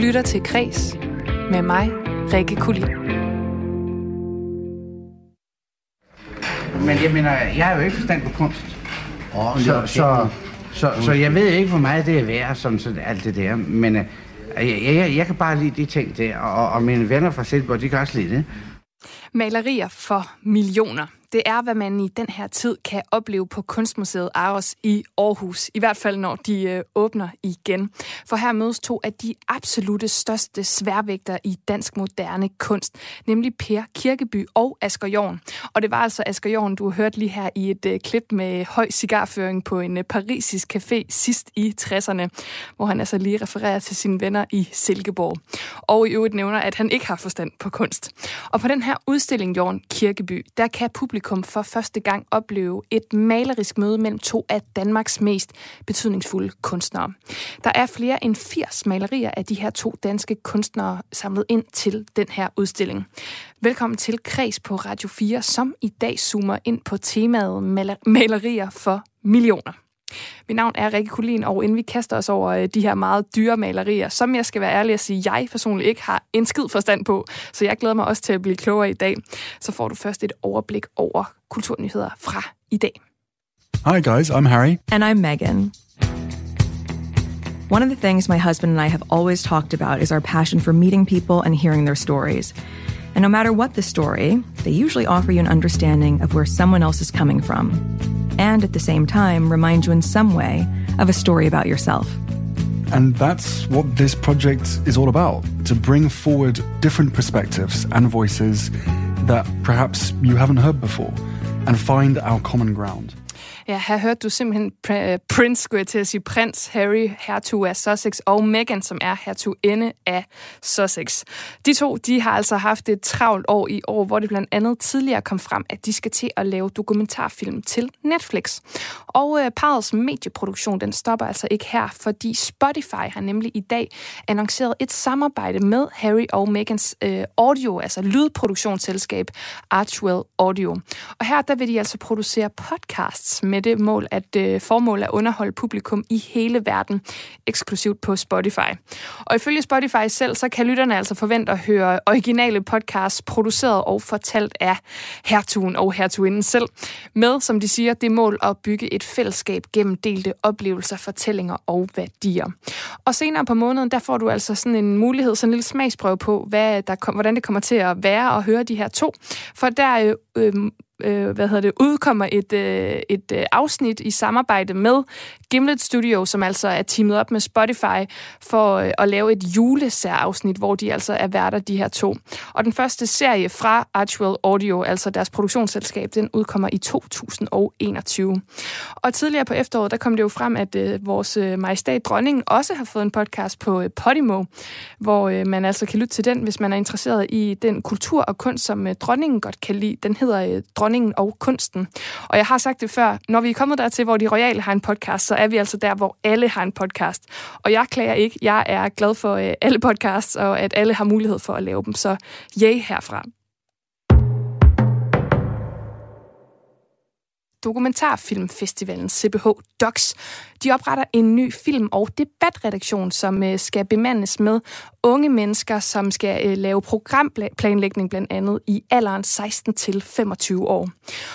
lytter til Kres med mig, Rikke Kulin. Men jeg mener, jeg har jo ikke forstand på kunst. Oh, Så, så, så, så jeg ved ikke, hvor meget det er værd, sådan, sådan alt det der. Men øh, jeg, jeg, jeg kan bare lide de ting der, og, og mine venner fra Silkeborg, de kan også lide det. Malerier for millioner. Det er, hvad man i den her tid kan opleve på Kunstmuseet Aros i Aarhus. I hvert fald, når de øh, åbner igen. For her mødes to af de absolute største sværvægter i dansk moderne kunst, nemlig Per Kirkeby og Asger Jorn. Og det var altså Asger Jorn, du hørte lige her i et øh, klip med høj cigarføring på en øh, parisisk café sidst i 60'erne, hvor han altså lige refererer til sine venner i Silkeborg. Og i øvrigt nævner, at han ikke har forstand på kunst. Og på den her udstilling, Jorn Kirkeby, der kan publikum for første gang opleve et malerisk møde mellem to af Danmarks mest betydningsfulde kunstnere. Der er flere end 80 malerier af de her to danske kunstnere samlet ind til den her udstilling. Velkommen til Kreds på Radio 4, som i dag zoomer ind på temaet malerier for millioner. Mit navn er Rikke Kulin, og inden vi kaster os over øh, de her meget dyre malerier, som jeg skal være ærlig at sige, jeg personligt ikke har en skid forstand på, så jeg glæder mig også til at blive klogere i dag, så får du først et overblik over kulturnyheder fra i dag. Hi guys, I'm Harry. And I'm Megan. One of the things my husband and I have always talked about is our passion for meeting people and hearing their stories. And no matter what the story, they usually offer you an understanding of where someone else is coming from. And at the same time, remind you in some way of a story about yourself. And that's what this project is all about to bring forward different perspectives and voices that perhaps you haven't heard before and find our common ground. Ja, her hørte du simpelthen pr- øh, Prince, skulle jeg til at sige, prins Harry, hertug af Sussex, og Meghan, som er hertuginde af Sussex. De to, de har altså haft et travlt år i år, hvor det blandt andet tidligere kom frem, at de skal til at lave dokumentarfilm til Netflix. Og øh, parets medieproduktion, den stopper altså ikke her, fordi Spotify har nemlig i dag annonceret et samarbejde med Harry og Meghans øh, audio, altså lydproduktionsselskab Archwell Audio. Og her, der vil de altså producere podcasts med det mål, at øh, formål er at underholde publikum i hele verden, eksklusivt på Spotify. Og ifølge Spotify selv, så kan lytterne altså forvente at høre originale podcasts produceret og fortalt af hertugen og hertuginden selv, med, som de siger, det mål at bygge et fællesskab gennem delte oplevelser, fortællinger og værdier. Og senere på måneden, der får du altså sådan en mulighed, sådan en lille smagsprøve på, hvad der kom, hvordan det kommer til at være at høre de her to. For der øh, øhm, øh, hvad hedder det, udkommer et, øh, et øh, afsnit i samarbejde med Gimlet Studio, som altså er teamet op med Spotify for øh, at lave et julesærafsnit, hvor de altså er værter, de her to. Og den første serie fra Archwell Audio, altså deres produktionsselskab, den udkommer i 2021. Og tidligere på efteråret, der kom det jo frem, at øh, vores øh, majestæt dronning også har fået en podcast på øh, Podimo, hvor øh, man altså kan lytte til den, hvis man er interesseret i den kultur og kunst, som øh, dronningen godt kan lide. Den hedder øh, Dronningen og Kunsten. Og jeg har sagt det før, når vi er kommet dertil, hvor de royale har en podcast, så er vi altså der, hvor alle har en podcast. Og jeg klager ikke. Jeg er glad for øh, alle podcasts, og at alle har mulighed for at lave dem. Så yay herfra. Dokumentarfilmfestivalen CBH Docs. De opretter en ny film- og debatredaktion, som øh, skal bemandes med unge mennesker, som skal øh, lave programplanlægning blandt andet i alderen 16 til 25 år.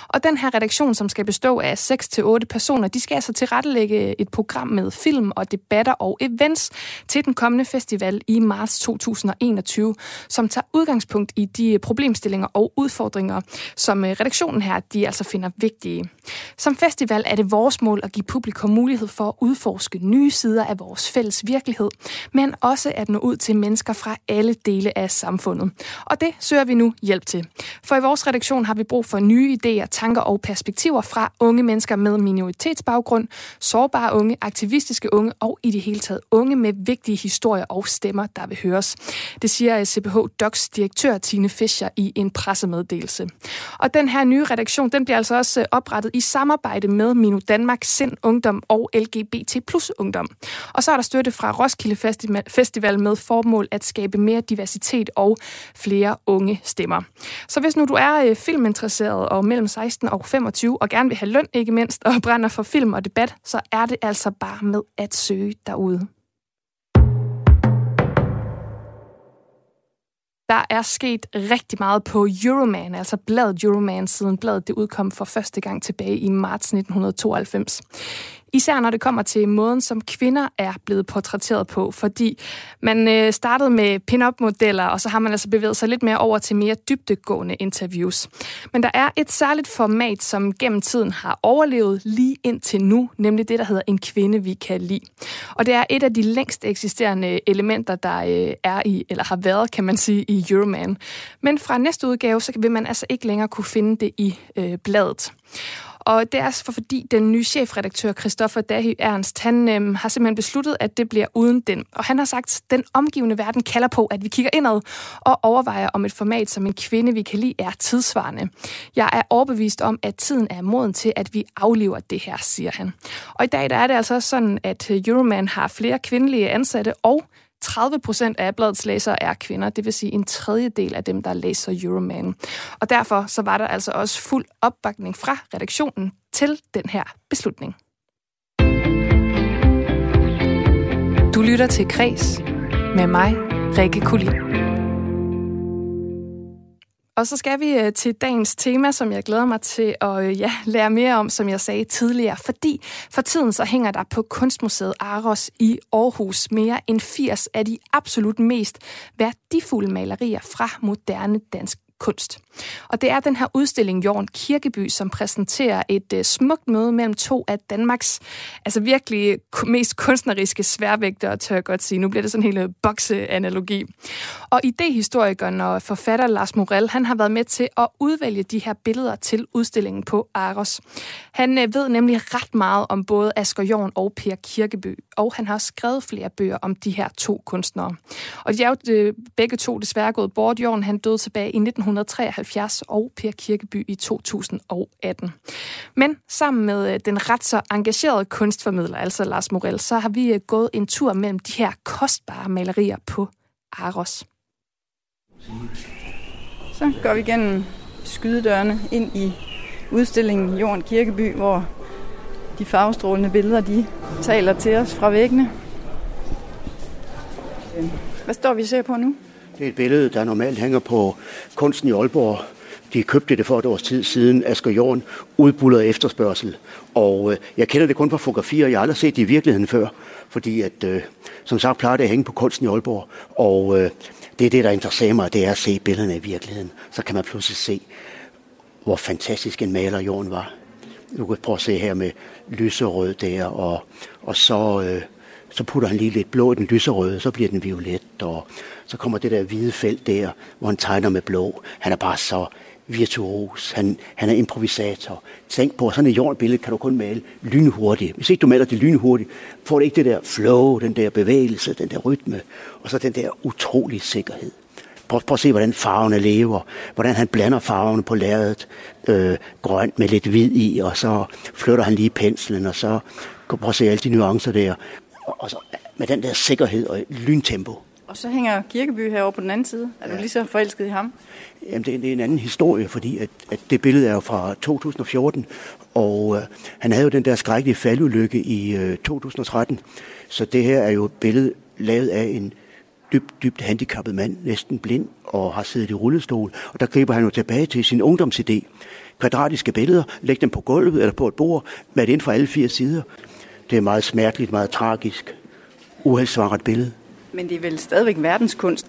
Og den her redaktion, som skal bestå af 6 til 8 personer, de skal altså tilrettelægge et program med film og debatter og events til den kommende festival i marts 2021, som tager udgangspunkt i de problemstillinger og udfordringer, som øh, redaktionen her, de altså finder vigtige. Som festival er det vores mål at give publikum mulighed for at udforske nye sider af vores fælles virkelighed, men også at nå ud til mennesker fra alle dele af samfundet. Og det søger vi nu hjælp til. For i vores redaktion har vi brug for nye idéer, tanker og perspektiver fra unge mennesker med minoritetsbaggrund, sårbare unge, aktivistiske unge og i det hele taget unge med vigtige historier og stemmer, der vil høres. Det siger CPH Docs direktør Tine Fischer i en pressemeddelelse. Og den her nye redaktion, den bliver altså også øh, oprettet i samarbejde med Minu Danmark, Sind Ungdom og LGBT plus Ungdom. Og så er der støtte fra Roskilde Festival med formål at skabe mere diversitet og flere unge stemmer. Så hvis nu du er øh, filminteresseret og mellem 16 og 25 og gerne vil have løn ikke mindst og brænder for film og debat, så er det altså bare med at søge derude. Der er sket rigtig meget på Euroman, altså bladet Euroman, siden bladet det udkom for første gang tilbage i marts 1992. Især når det kommer til måden, som kvinder er blevet portrætteret på, fordi man øh, startede med pin-up-modeller, og så har man altså bevæget sig lidt mere over til mere dybdegående interviews. Men der er et særligt format, som gennem tiden har overlevet lige indtil nu, nemlig det, der hedder En kvinde, vi kan lide. Og det er et af de længst eksisterende elementer, der øh, er i, eller har været, kan man sige, i Euroman. Men fra næste udgave, så vil man altså ikke længere kunne finde det i øh, bladet. Og det er for fordi den nye chefredaktør, Christoffer Dahy Ernst, han øhm, har simpelthen besluttet, at det bliver uden den. Og han har sagt, at den omgivende verden kalder på, at vi kigger indad og overvejer, om et format som en kvinde, vi kan lide, er tidsvarende. Jeg er overbevist om, at tiden er moden til, at vi aflever det her, siger han. Og i dag der er det altså sådan, at øh, Euroman har flere kvindelige ansatte og 30 procent af bladets læsere er kvinder, det vil sige en tredjedel af dem, der læser Euroman. Og derfor så var der altså også fuld opbakning fra redaktionen til den her beslutning. Du lytter til Kres med mig, Rikke Kulin. Og så skal vi øh, til dagens tema, som jeg glæder mig til at øh, ja, lære mere om, som jeg sagde tidligere. Fordi for tiden så hænger der på Kunstmuseet Aros i Aarhus mere end 80 af de absolut mest værdifulde malerier fra moderne dansk kunst. Og det er den her udstilling Jorn Kirkeby, som præsenterer et uh, smukt møde mellem to af Danmarks altså virkelig mest kunstneriske sværvægtere, tør jeg godt sige. Nu bliver det sådan en hel øh, bokseanalogi. Og idehistorikeren og forfatter Lars Morel, han har været med til at udvælge de her billeder til udstillingen på Aros. Han uh, ved nemlig ret meget om både Asger Jorn og Per Kirkeby, og han har skrevet flere bøger om de her to kunstnere. Og de er jo uh, begge to desværre gået bort. Jorn han døde tilbage i 1900 1973 og Per Kirkeby i 2018. Men sammen med øh, den ret så engagerede kunstformidler, altså Lars Morel, så har vi øh, gået en tur mellem de her kostbare malerier på Aros. Så går vi igennem skydedørene ind i udstillingen Jorden Kirkeby, hvor de farvestrålende billeder, de taler til os fra væggene. Hvad står vi ser på nu? Det er et billede, der normalt hænger på kunsten i Aalborg. De købte det for et års tid siden, Asger Jorn, udbullet efterspørgsel. Og øh, jeg kender det kun fra fotografier, jeg har aldrig set det i virkeligheden før. Fordi at, øh, som sagt, plejer det at hænge på kunsten i Aalborg. Og øh, det er det, der interesserer mig, det er at se billederne i virkeligheden. Så kan man pludselig se, hvor fantastisk en maler Jorn var. Du kan prøve at se her med lyserød der, og, og så, øh, så putter han lige lidt blå i den lyserøde, så bliver den violet, og så kommer det der hvide felt der, hvor han tegner med blå. Han er bare så virtuos. Han, han er improvisator. Tænk på, sådan et jordbillede kan du kun male lynhurtigt. Hvis ikke du maler det lynhurtigt, får du ikke det der flow, den der bevægelse, den der rytme, og så den der utrolige sikkerhed. Prøv, prøv at se, hvordan farverne lever, hvordan han blander farverne på lærredet, øh, grønt med lidt hvid i, og så flytter han lige penslen, og så prøv at se alle de nuancer der. Og, og så med den der sikkerhed og lyntempo. Og så hænger Kirkeby herovre på den anden side. Er ja. du lige så forelsket i ham? Jamen, det, det er en anden historie, fordi at, at det billede er jo fra 2014, og øh, han havde jo den der skrækkelige faldulykke i øh, 2013. Så det her er jo et billede lavet af en dybt, dybt handicappet mand, næsten blind, og har siddet i rullestol. Og der griber han jo tilbage til sin ungdomsidé. Kvadratiske billeder, læg dem på gulvet eller på et bord, med det ind fra alle fire sider. Det er meget smerteligt, meget tragisk, uheldsvaret billede. Men det er vel stadigvæk verdenskunst?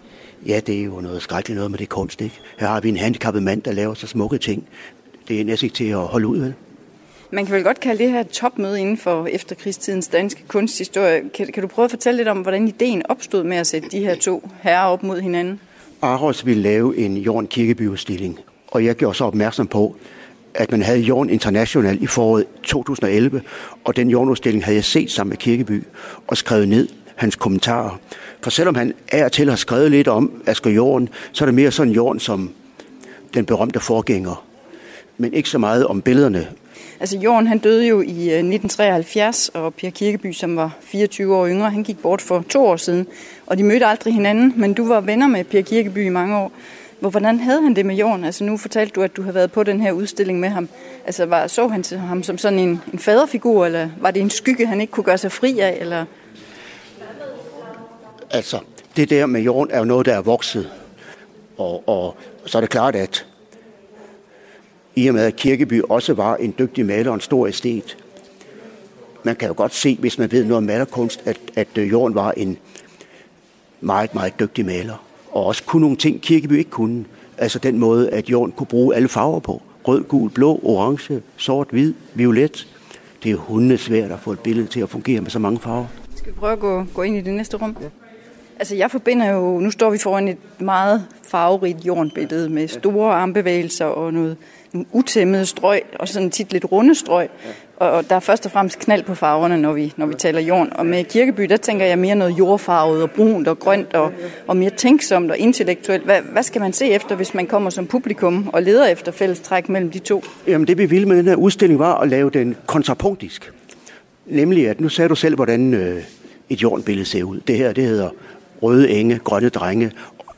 Ja, det er jo noget skrækkeligt noget med det kunst, ikke? Her har vi en handicappet mand, der laver så smukke ting. Det er næsten ikke til at holde ud, vel? Man kan vel godt kalde det her et topmøde inden for efterkrigstidens danske kunsthistorie. Kan, kan du prøve at fortælle lidt om, hvordan ideen opstod med at sætte de her to herrer op mod hinanden? Aros ville lave en Jorden Kirkeby-udstilling, og jeg gjorde så opmærksom på, at man havde Jorden International i foråret 2011, og den jordudstilling havde jeg set sammen med Kirkeby og skrevet ned hans kommentarer. For selvom han er til har skrevet lidt om Asger Jorden, så er det mere sådan Jorden som den berømte forgænger. Men ikke så meget om billederne. Altså Jorden han døde jo i øh, 1973, og Per Kirkeby, som var 24 år yngre, han gik bort for to år siden. Og de mødte aldrig hinanden, men du var venner med Per Kirkeby i mange år. Hvor, Hvordan havde han det med jorden? Altså nu fortalte du, at du havde været på den her udstilling med ham. Altså var, så han til ham som sådan en, en faderfigur, eller var det en skygge, han ikke kunne gøre sig fri af? Eller? Altså, det der med jorden er jo noget, der er vokset. Og, og så er det klart, at i og med, at Kirkeby også var en dygtig maler og en stor æstet, man kan jo godt se, hvis man ved noget om malerkunst, at, at øh, Jorden var en meget, meget dygtig maler. Og også kunne nogle ting, Kirkeby ikke kunne. Altså den måde, at Jorden kunne bruge alle farver på. Rød, gul, blå, orange, sort, hvid, violet. Det er hundene svært at få et billede til at fungere med så mange farver. Skal vi prøve at gå, gå ind i det næste rum? Ja. Altså jeg forbinder jo, nu står vi foran et meget farverigt jordbillede med store armbevægelser og noget, nogle utæmmede strøg, og sådan tit lidt runde strøg. Og der er først og fremmest knald på farverne, når vi, når vi taler jorden. Og med Kirkeby, der tænker jeg mere noget jordfarvet og brunt og grønt og, og mere tænksomt og intellektuelt. Hvad, hvad skal man se efter, hvis man kommer som publikum og leder efter fællestræk mellem de to? Jamen det vi ville med den her udstilling var at lave den kontrapunktisk. Nemlig at, nu sagde du selv, hvordan øh, et jordbillede ser ud. Det her, det hedder røde enge, grønne drenge,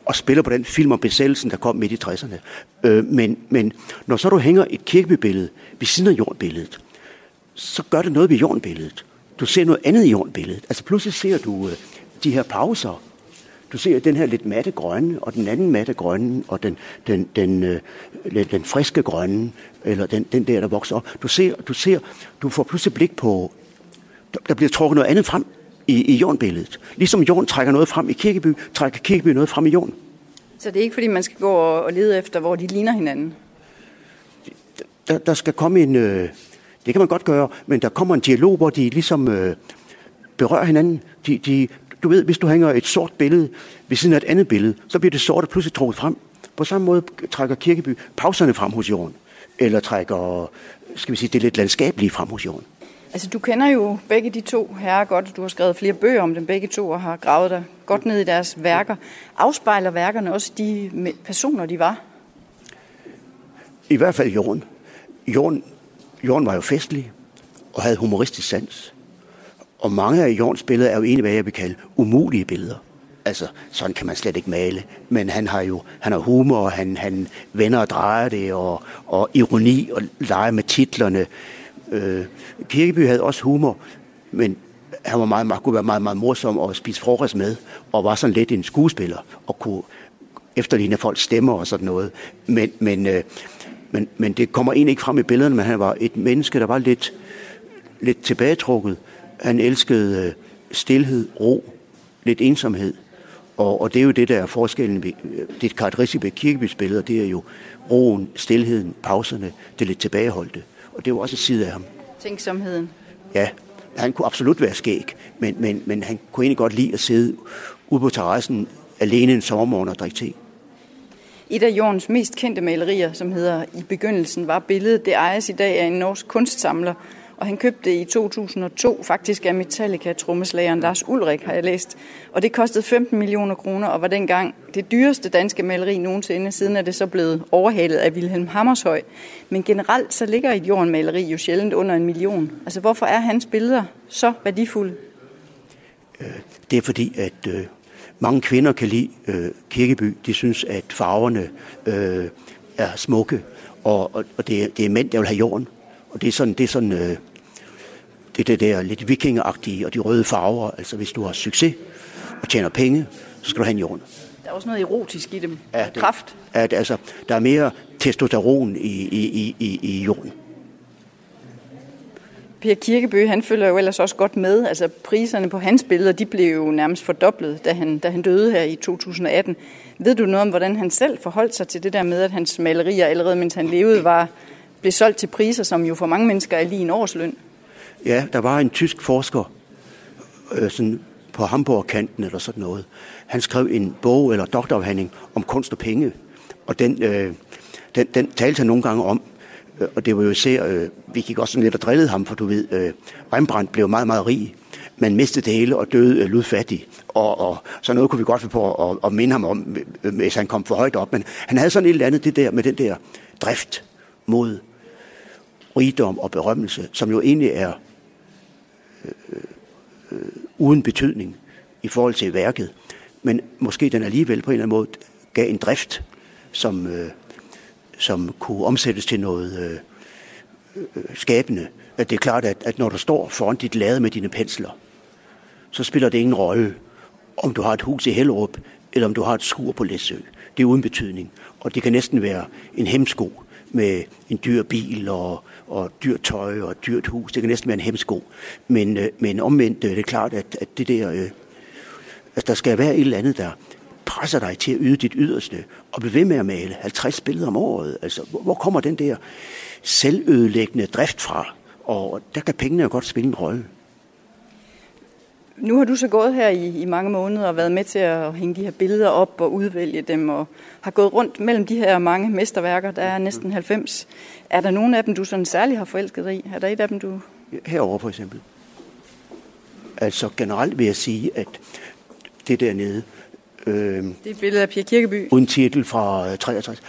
og spiller på den film om besættelsen, der kom midt i 60'erne. Øh, men, men når så du hænger et kirkebybillede ved siden af jordbilledet, så gør det noget ved jordbilledet. Du ser noget andet i jordbilledet. Altså pludselig ser du øh, de her pauser. Du ser den her lidt matte grønne, og den anden matte grønne, og den, den, den, øh, den friske grønne, eller den, den der, der vokser op. Du ser, du ser, du får pludselig blik på, der bliver trukket noget andet frem i, i jordbilledet. Ligesom jorden trækker noget frem i Kirkeby, trækker Kirkeby noget frem i jorden. Så det er ikke fordi, man skal gå og lede efter, hvor de ligner hinanden? Der, der skal komme en... Øh, det kan man godt gøre, men der kommer en dialog, hvor de ligesom øh, berører hinanden. De, de, du ved, hvis du hænger et sort billede ved siden af et andet billede, så bliver det sorte pludselig trukket frem. På samme måde trækker Kirkeby pauserne frem hos jorden. Eller trækker, skal vi sige, det lidt landskabelige frem hos jorden. Altså, du kender jo begge de to herrer godt. Du har skrevet flere bøger om dem begge to og har gravet dig godt ned i deres værker. Afspejler værkerne også de personer, de var? I hvert fald Jorden. Jorden, Jorden var jo festlig og havde humoristisk sans. Og mange af Jorns billeder er jo egentlig, hvad jeg vil kalde umulige billeder. Altså, sådan kan man slet ikke male. Men han har jo han har humor, og han, han vender og drejer det, og, og ironi, og leger med titlerne. Øh, Kirkeby havde også humor, men han var meget, meget, kunne være meget, meget morsom at spise frokost med, og var sådan lidt en skuespiller, og kunne efterligne folks stemmer og sådan noget. Men, men, øh, men, men det kommer egentlig ikke frem i billederne, men han var et menneske, der var lidt, lidt tilbagetrukket. Han elskede øh, stillhed, ro, lidt ensomhed. Og, og det er jo det, der er forskellen. Ved, øh, det karakteristiske ved Kirkebys billeder, det er jo roen, stillheden, pauserne, det lidt tilbageholdte. Og det var også en side af ham. Tænksomheden. Ja, han kunne absolut være skæg, men, men, men han kunne egentlig godt lide at sidde ude på terrassen alene en sommermorgen og drikke te. Et af jordens mest kendte malerier, som hedder I begyndelsen var billedet, det ejes i dag af en norsk kunstsamler, og han købte det i 2002 faktisk af Metallica-trommeslageren Lars Ulrik, har jeg læst. Og det kostede 15 millioner kroner og var dengang det dyreste danske maleri nogensinde. Siden er det så blevet overhalet af Wilhelm Hammershøi. Men generelt så ligger et jordmaleri jo sjældent under en million. Altså hvorfor er hans billeder så værdifulde? Øh, det er fordi, at øh, mange kvinder kan lide øh, Kirkeby. De synes, at farverne øh, er smukke, og, og, og det, er, det er mænd, der vil have jorden. Og det er sådan, det er sådan øh, det, det der lidt vikingeragtige og de røde farver. Altså hvis du har succes og tjener penge, så skal du have en jorden. Der er også noget erotisk i dem. Ja, det, Kraft. At, altså, der er mere testosteron i, i, i, i jorden. Per Kirkeby, han følger jo ellers også godt med. Altså priserne på hans billeder, de blev jo nærmest fordoblet, da han, da han døde her i 2018. Ved du noget om, hvordan han selv forholdt sig til det der med, at hans malerier allerede mens han levede var blev solgt til priser, som jo for mange mennesker er lige en årsløn? Ja, der var en tysk forsker øh, sådan på Hamburg-kanten eller sådan noget. Han skrev en bog eller doktorafhandling om kunst og penge. Og den, øh, den, den talte han nogle gange om. Øh, og det var jo især, øh, vi gik også sådan lidt og drillede ham, for du ved, øh, Rembrandt blev meget, meget rig. Man mistede det hele og døde øh, ludfattig. Og, og så noget kunne vi godt få på at, at minde ham om, øh, hvis han kom for højt op. Men han havde sådan et eller andet, det der med den der drift mod rigdom og berømmelse, som jo egentlig er øh, øh, uden betydning i forhold til værket. Men måske den alligevel på en eller anden måde gav en drift, som, øh, som kunne omsættes til noget øh, øh, skabende. At det er klart, at, at når du står foran dit lade med dine pensler, så spiller det ingen rolle, om du har et hus i Hellerup, eller om du har et skur på Læsø. det er uden betydning. Og det kan næsten være en hemsko med en dyr bil og, og dyrt tøj og dyrt hus. Det kan næsten være en hemsko. Men, øh, men omvendt øh, det er klart, at, at det der, øh, at der skal være et eller andet, der presser dig til at yde dit yderste og blive ved med at male 50 billeder om året. Altså, hvor, hvor kommer den der selvødelæggende drift fra? Og der kan pengene jo godt spille en rolle. Nu har du så gået her i, i mange måneder og været med til at hænge de her billeder op og udvælge dem, og har gået rundt mellem de her mange mesterværker, der er næsten 90. Er der nogen af dem, du sådan særligt har forelsket dig i? Er der et af dem, du... Herover for eksempel. Altså generelt vil jeg sige, at det dernede... Øh, det er et billede af Pia Kirkeby. Uden titel fra 63.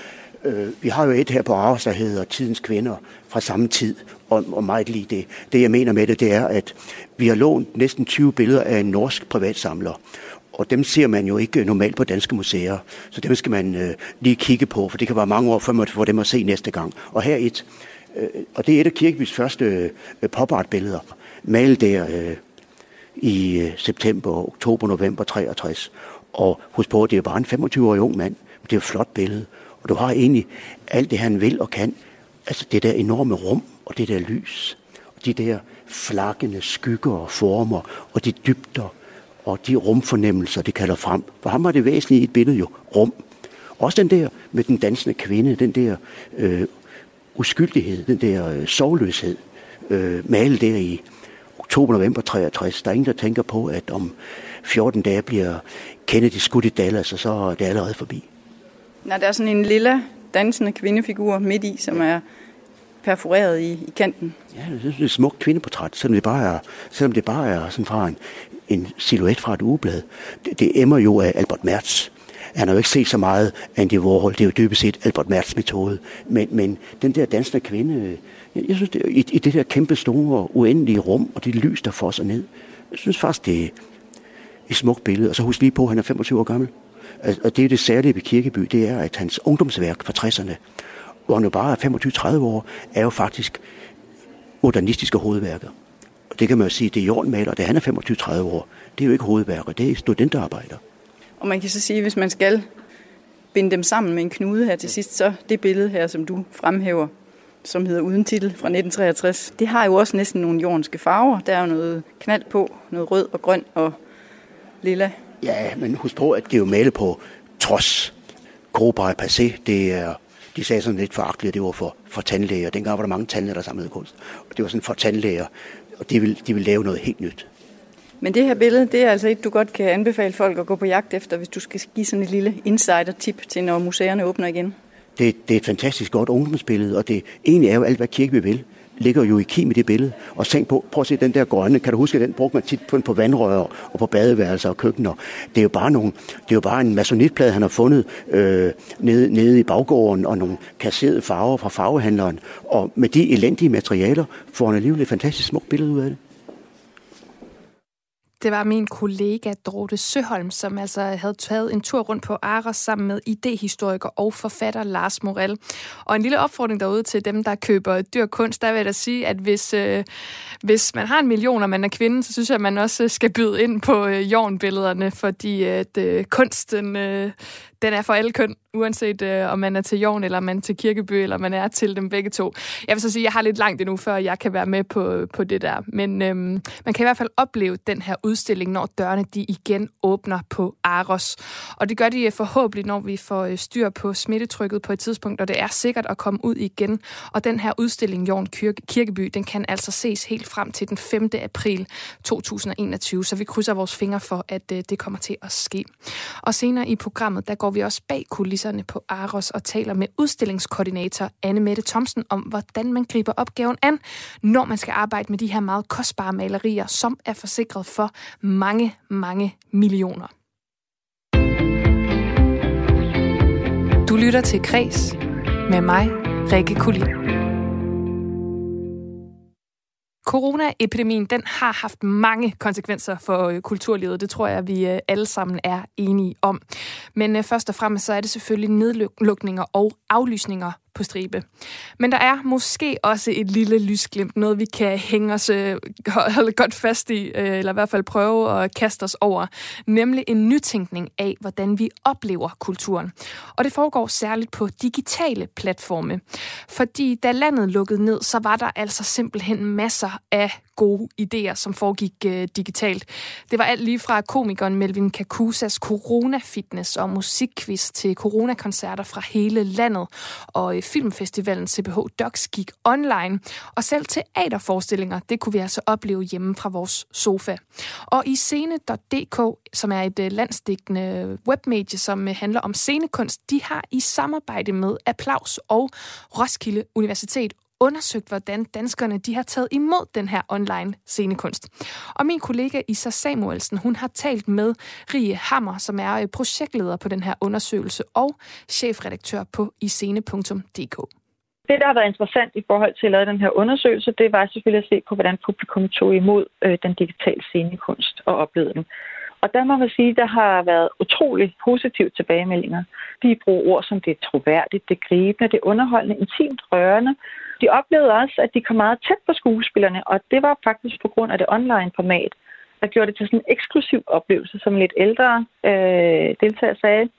Øh, vi har jo et her på Aarhus, der hedder Tidens Kvinder fra samme tid, og, og meget lige det. Det jeg mener med det, det er, at vi har lånt næsten 20 billeder af en norsk privatsamler. Og dem ser man jo ikke normalt på danske museer. Så dem skal man øh, lige kigge på, for det kan være mange år, før man får dem at se næste gang. Og her et, øh, og det er et af Kirkebys første øh, pop art billeder. Malet der øh, i øh, september, oktober, november 63. Og husk på, det er bare en 25-årig ung mand. Det er et flot billede. Du har egentlig alt det, han vil og kan. Altså det der enorme rum og det der lys. Og de der flakkende skygger og former og de dybder og de rumfornemmelser, det kalder frem. For ham var det væsentlige i et billede jo rum. Også den der med den dansende kvinde, den der øh, uskyldighed, den der øh, sovløshed, øh, malet der i oktober-november 63. Der er ingen, der tænker på, at om 14 dage bliver Kennedy skudt i Dallas, og så er det allerede forbi. Nej, der er sådan en lille dansende kvindefigur midt i, som er perforeret i, i kanten. Ja, det er et smukt kvindeportræt, selvom det bare er, selvom det bare er sådan fra en, en silhuet fra et ugeblad. Det, det emmer jo af Albert Mertz. Han har jo ikke set så meget Andy Warhol. Det er jo dybest set Albert Mertz metode. Men, men den der dansende kvinde, jeg synes, det, i, i det der kæmpe store, uendelige rum, og det lys, der får sig ned, jeg synes faktisk, det er et smukt billede. Og så husk lige på, at han er 25 år gammel. Og det er det særlige ved Kirkeby, det er, at hans ungdomsværk fra 60'erne, hvor han jo bare er 25-30 år, er jo faktisk modernistiske hovedværker. Og det kan man jo sige, det er Jorden maler, det han er 25-30 år. Det er jo ikke hovedværker, det er studenterarbejder. Og man kan så sige, hvis man skal binde dem sammen med en knude her til sidst, så det billede her, som du fremhæver, som hedder Uden titel fra 1963, det har jo også næsten nogle jordiske farver. Der er jo noget knald på, noget rød og grøn og lilla. Ja, men husk på, at det er jo malet på trods. Gros passé, det er de sagde sådan lidt foragteligt, at det var for, for tandlæger. Dengang var der mange tandlæger, der samlede kunst. Og det var sådan for tandlæger, og de ville, de ville lave noget helt nyt. Men det her billede, det er altså et, du godt kan anbefale folk at gå på jagt efter, hvis du skal give sådan et lille insider-tip til, når museerne åbner igen. Det, det er et fantastisk godt ungdomsbillede, og det egentlig er jo alt, hvad Kirkeby vil ligger jo i kim i det billede. Og tænk på, prøv at se den der grønne, kan du huske, den brugte man tit på, på vandrør og på badeværelser og køkkener. Det er jo bare, nogle, det er jo bare en masonitplade, han har fundet øh, nede, nede i baggården, og nogle kasserede farver fra farvehandleren. Og med de elendige materialer får han alligevel et fantastisk smukt billede ud af det. Det var min kollega Dorte Søholm, som altså havde taget en tur rundt på Aros sammen med idehistoriker og forfatter Lars Morel. Og en lille opfordring derude til dem, der køber dyr kunst, der vil jeg da sige, at hvis, øh, hvis man har en million, og man er kvinde, så synes jeg, at man også skal byde ind på øh, jordbillederne, fordi at øh, kunsten, øh, den er for alle køn, uanset øh, om man er til Jorn, eller man er til Kirkeby, eller man er til dem begge to. Jeg vil så sige, at jeg har lidt langt endnu, før jeg kan være med på, på det der. Men øhm, man kan i hvert fald opleve den her udstilling, når dørene de igen åbner på Aros. Og det gør de øh, forhåbentlig, når vi får øh, styr på smittetrykket på et tidspunkt, og det er sikkert at komme ud igen. Og den her udstilling, Jorn Kirkeby, den kan altså ses helt frem til den 5. april 2021, så vi krydser vores fingre for, at øh, det kommer til at ske. Og senere i programmet, der går vi også bag kulisserne på Aros og taler med udstillingskoordinator Anne Mette Thomsen om, hvordan man griber opgaven an, når man skal arbejde med de her meget kostbare malerier, som er forsikret for mange, mange millioner. Du lytter til Kres med mig, Rikke Kulin. Coronaepidemien, den har haft mange konsekvenser for øh, kulturlivet. Det tror jeg, vi øh, alle sammen er enige om. Men øh, først og fremmest så er det selvfølgelig nedlukninger og aflysninger på stribe. Men der er måske også et lille lysglimt, noget vi kan hænge os, øh, holde godt fast i, øh, eller i hvert fald prøve at kaste os over, nemlig en nytænkning af, hvordan vi oplever kulturen. Og det foregår særligt på digitale platforme. Fordi da landet lukkede ned, så var der altså simpelthen masser af gode idéer, som foregik øh, digitalt. Det var alt lige fra komikeren Melvin Kakusas corona-fitness og musikquiz til coronakoncerter fra hele landet, og øh, filmfestivalen CBH Docs gik online, og selv teaterforestillinger, det kunne vi altså opleve hjemme fra vores sofa. Og i scene.dk, som er et øh, landsdækkende webmedie, som øh, handler om scenekunst, de har i samarbejde med Applaus og Roskilde Universitet undersøgt, hvordan danskerne de har taget imod den her online scenekunst. Og min kollega Isa Samuelsen, hun har talt med Rie Hammer, som er øh, projektleder på den her undersøgelse og chefredaktør på iscene.dk. Det, der har været interessant i forhold til at lave den her undersøgelse, det var selvfølgelig at se på, hvordan publikum tog imod øh, den digitale scenekunst og oplevede den. Og der må man sige, der har været utrolig positive tilbagemeldinger. De bruger ord som det er troværdigt, det er gribende, det er underholdende, intimt rørende, de oplevede også, at de kom meget tæt på skuespillerne, og det var faktisk på grund af det online format, der gjorde det til sådan en eksklusiv oplevelse, som lidt ældre øh, deltager sagde.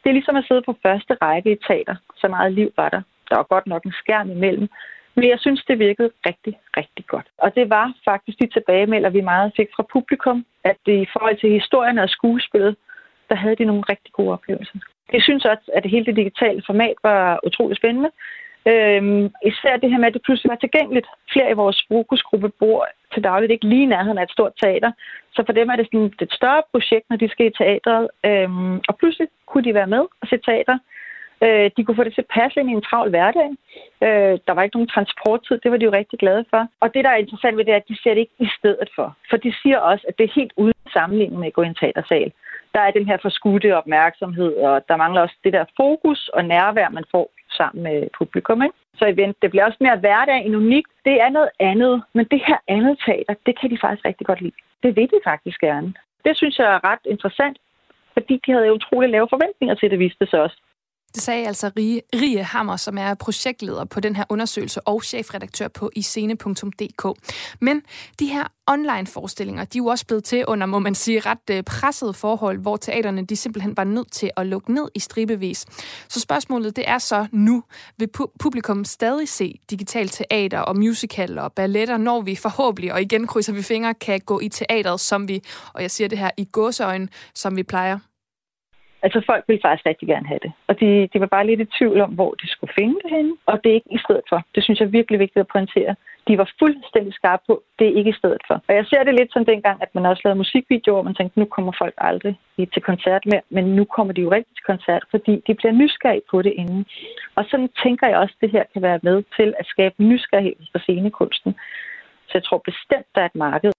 Det er ligesom at sidde på første række i teater. Så meget liv var der. Der var godt nok en skærm imellem. Men jeg synes, det virkede rigtig, rigtig godt. Og det var faktisk de tilbagemelder, vi meget fik fra publikum, at det i forhold til historien og skuespillet, der havde de nogle rigtig gode oplevelser. Jeg synes også, at det hele det digitale format var utrolig spændende. Øhm, især det her med, at det pludselig var tilgængeligt. Flere i vores fokusgruppe bor til dagligt ikke lige nærheden af et stort teater. Så for dem er det sådan et større projekt, når de skal i teatret. Øhm, og pludselig kunne de være med og se teater. Øh, de kunne få det til at passe ind i en travl hverdag. Øh, der var ikke nogen transporttid, det var de jo rigtig glade for. Og det, der er interessant ved det, er, at de ser det ikke i stedet for. For de siger også, at det er helt uden sammenligning med at gå i en teatersal. Der er den her forskudte opmærksomhed, og der mangler også det der fokus og nærvær, man får sammen med publikum. Ikke? Så event, det bliver også mere hverdag end unikt. Det er noget andet, men det her andet teater, det kan de faktisk rigtig godt lide. Det vil de faktisk gerne. Det synes jeg er ret interessant, fordi de havde utrolig lave forventninger til det, viste sig også. Det sagde altså Rie, Rie Hammer, som er projektleder på den her undersøgelse og chefredaktør på iscene.dk. Men de her online-forestillinger, de er jo også blevet til under, må man sige, ret øh, pressede forhold, hvor teaterne de simpelthen var nødt til at lukke ned i stribevis. Så spørgsmålet det er så nu, vil pu- publikum stadig se digital teater og musical og balletter, når vi forhåbentlig, og igen krydser vi fingre, kan gå i teateret, som vi, og jeg siger det her i gåseøjne, som vi plejer? Altså folk ville faktisk rigtig gerne have det. Og de, de var bare lidt i tvivl om, hvor de skulle finde det henne. Og det er ikke i stedet for. Det synes jeg er virkelig vigtigt at pointere. De var fuldstændig skarpe på, det er ikke i stedet for. Og jeg ser det lidt som dengang, at man også lavede musikvideoer, og man tænkte, nu kommer folk aldrig til koncert mere. Men nu kommer de jo rigtig til koncert, fordi de bliver nysgerrige på det inden. Og sådan tænker jeg også, at det her kan være med til at skabe nysgerrighed for scenekunsten. Så jeg tror bestemt, der er et marked.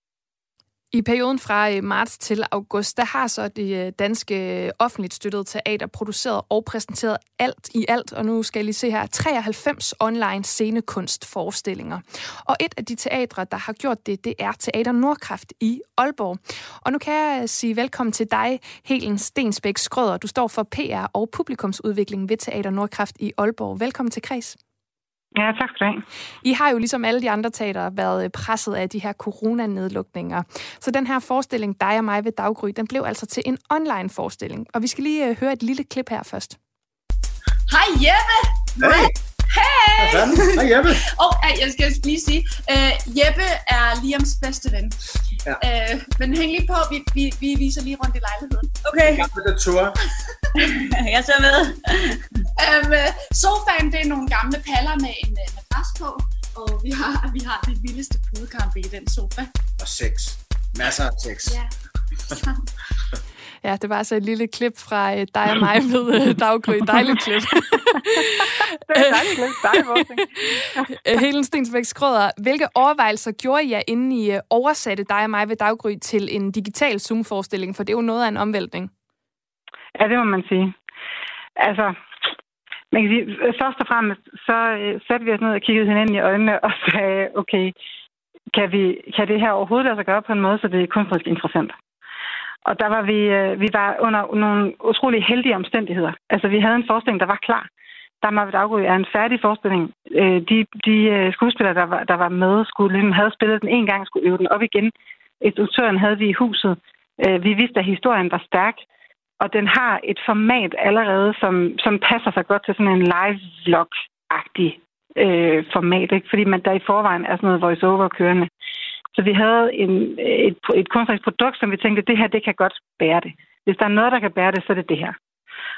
I perioden fra øh, marts til august, der har så det øh, danske øh, offentligt støttede teater produceret og præsenteret alt i alt, og nu skal jeg lige se her, 93 online scenekunstforestillinger. Og et af de teatre, der har gjort det, det er Teater Nordkraft i Aalborg. Og nu kan jeg sige velkommen til dig, Helen Stensbæk Skrøder. Du står for PR og publikumsudvikling ved Teater Nordkraft i Aalborg. Velkommen til Kreds. Ja, tak skal du have. I har jo ligesom alle de andre teater været øh, presset af de her coronanedlukninger. Så den her forestilling, dig og mig ved Daggry, den blev altså til en online forestilling. Og vi skal lige øh, høre et lille klip her først. Hej Jeppe! Hey! Hey! Hej Jeppe! Og oh, jeg skal lige sige, uh, Jeppe er Liams bedste ven. Ja. Uh, men hæng lige på, vi, vi, vi viser lige rundt i lejligheden. Okay. Tur. jeg ser med. Um, sofaen, det er nogle gamle paller med en uh, madras på, og vi har, vi har det vildeste pudekamp i den sofa. Og sex. Masser af sex. Ja. Ja, det var altså et lille klip fra uh, dig og mig ved uh, Daggry. Dejligt klip. det er dejligt klip. Dejligt Helen Stensbæk Skrøder, hvilke overvejelser gjorde I jer, inden I uh, oversatte dig og mig ved Daggry til en digital Zoom-forestilling? For det er jo noget af en omvæltning. Ja, det må man sige. Altså, man kan sige, først og fremmest, så øh, satte vi os ned og kiggede hinanden i øjnene og sagde, okay, kan, vi, kan det her overhovedet lade sig gøre på en måde, så det er kunstnerisk interessant? Og der var vi, øh, vi var under nogle utrolig heldige omstændigheder. Altså, vi havde en forestilling, der var klar. der Marvitt Afgud er en færdig forestilling. Øh, de de skuespillere, der var, der var med, skulle, ligesom, havde spillet den en gang, skulle øve den op igen. Instruktøren havde vi i huset. Vi vidste, at historien var stærk, og den har et format allerede, som, som passer sig godt til sådan en live-vlog-agtig øh, format, ikke? fordi man der i forvejen er sådan noget voice-over kørende. Så vi havde en, et, et kunstnerisk produkt, som vi tænkte, det her, det kan godt bære det. Hvis der er noget, der kan bære det, så er det det her.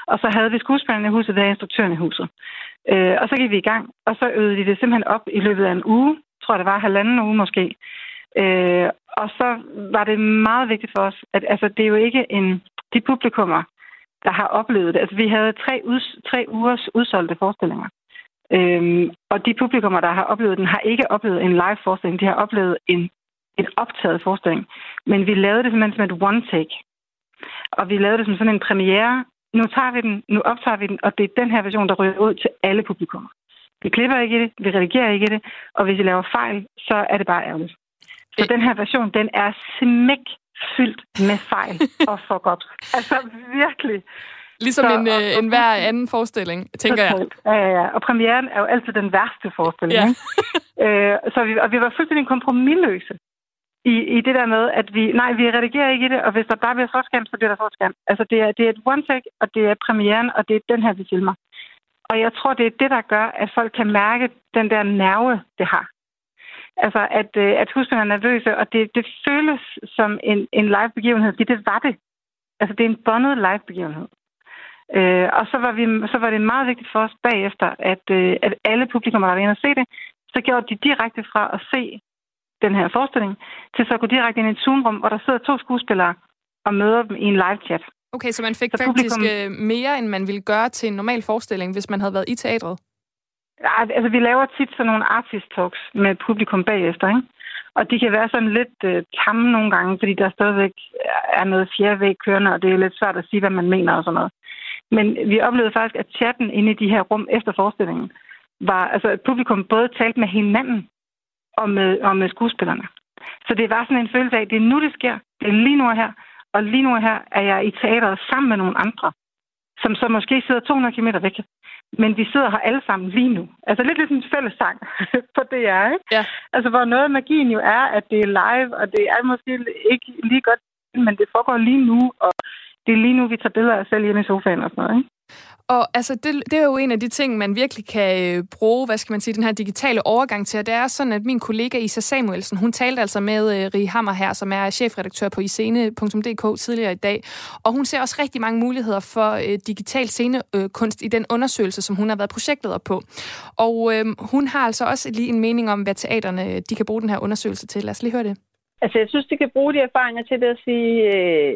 Og så havde vi skuespillerne i huset, der instruktøren i huset. Øh, og så gik vi i gang, og så øvede vi det simpelthen op i løbet af en uge. Jeg tror, det var halvanden uge måske. Øh, og så var det meget vigtigt for os, at altså, det er jo ikke en... De publikummer, der har oplevet det. Altså, vi havde tre, ud, tre ugers udsolgte forestillinger. Øhm, og de publikummer, der har oplevet den, har ikke oplevet en live forestilling. De har oplevet en, en optaget forestilling. Men vi lavede det simpelthen som et one-take. Og vi lavede det som sådan en premiere. Nu tager vi den, nu optager vi den, og det er den her version, der ryger ud til alle publikummer. Vi klipper ikke i det, vi redigerer ikke i det, og hvis vi laver fejl, så er det bare ærgerligt. Så den her version, den er smæk fyldt med fejl og fuck up. Altså virkelig. Ligesom så, en, og, øh, en hver anden forestilling, tænker jeg. Ja, ja, ja. Og premieren er jo altid den værste forestilling. Ja. øh, så vi, og vi var fuldstændig kompromilløse i, i det der med, at vi, nej, vi redigerer ikke i det, og hvis der bare bliver forskam, så bliver der forskam. Altså, det er, det er et one-take, og det er premieren, og det er den her, vi filmer. Og jeg tror, det er det, der gør, at folk kan mærke den der nerve, det har. Altså, at, øh, at huskerne er nervøse, og det, det føles som en, en live-begivenhed, fordi det var det. Altså, det er en bondet live-begivenhed. Øh, og så var, vi, så var det meget vigtigt for os bagefter, at, øh, at alle publikummer, der var inde og se det, så gjorde de direkte fra at se den her forestilling, til så at gå direkte ind i et Zoom-rum, hvor der sidder to skuespillere og møder dem i en live-chat. Okay, så man fik så faktisk publikum... Øh, mere, end man ville gøre til en normal forestilling, hvis man havde været i teatret? Ja, altså vi laver tit sådan nogle artist talks med publikum bagefter, ikke? Og de kan være sådan lidt øh, tamme nogle gange, fordi der stadigvæk er noget fjerdevæg kørende, og det er lidt svært at sige, hvad man mener og sådan noget. Men vi oplevede faktisk, at chatten inde i de her rum efter forestillingen var, altså at publikum både talte med hinanden og med, og med skuespillerne. Så det var sådan en følelse af, at det er nu, det sker. Det er lige nu og her. Og lige nu og her er jeg i teateret sammen med nogle andre, som så måske sidder 200 km væk. Men vi sidder her alle sammen lige nu. Altså lidt ligesom en fælles sang for det er, ikke? Ja. Altså hvor noget af magien jo er, at det er live, og det er måske ikke lige godt, men det foregår lige nu, og det er lige nu, vi tager billeder af os selv hjemme i sofaen og sådan noget, ikke? Og altså, det, det er jo en af de ting, man virkelig kan øh, bruge, hvad skal man sige, den her digitale overgang til. Og det er sådan, at min kollega Isa Samuelsen, hun talte altså med uh, Rie Hammer her, som er chefredaktør på iscene.dk tidligere i dag. Og hun ser også rigtig mange muligheder for uh, digital scenekunst uh, i den undersøgelse, som hun har været projektleder på. Og uh, hun har altså også lige en mening om, hvad teaterne de kan bruge den her undersøgelse til. Lad os lige høre det. Altså, jeg synes, de kan bruge de erfaringer til det at sige,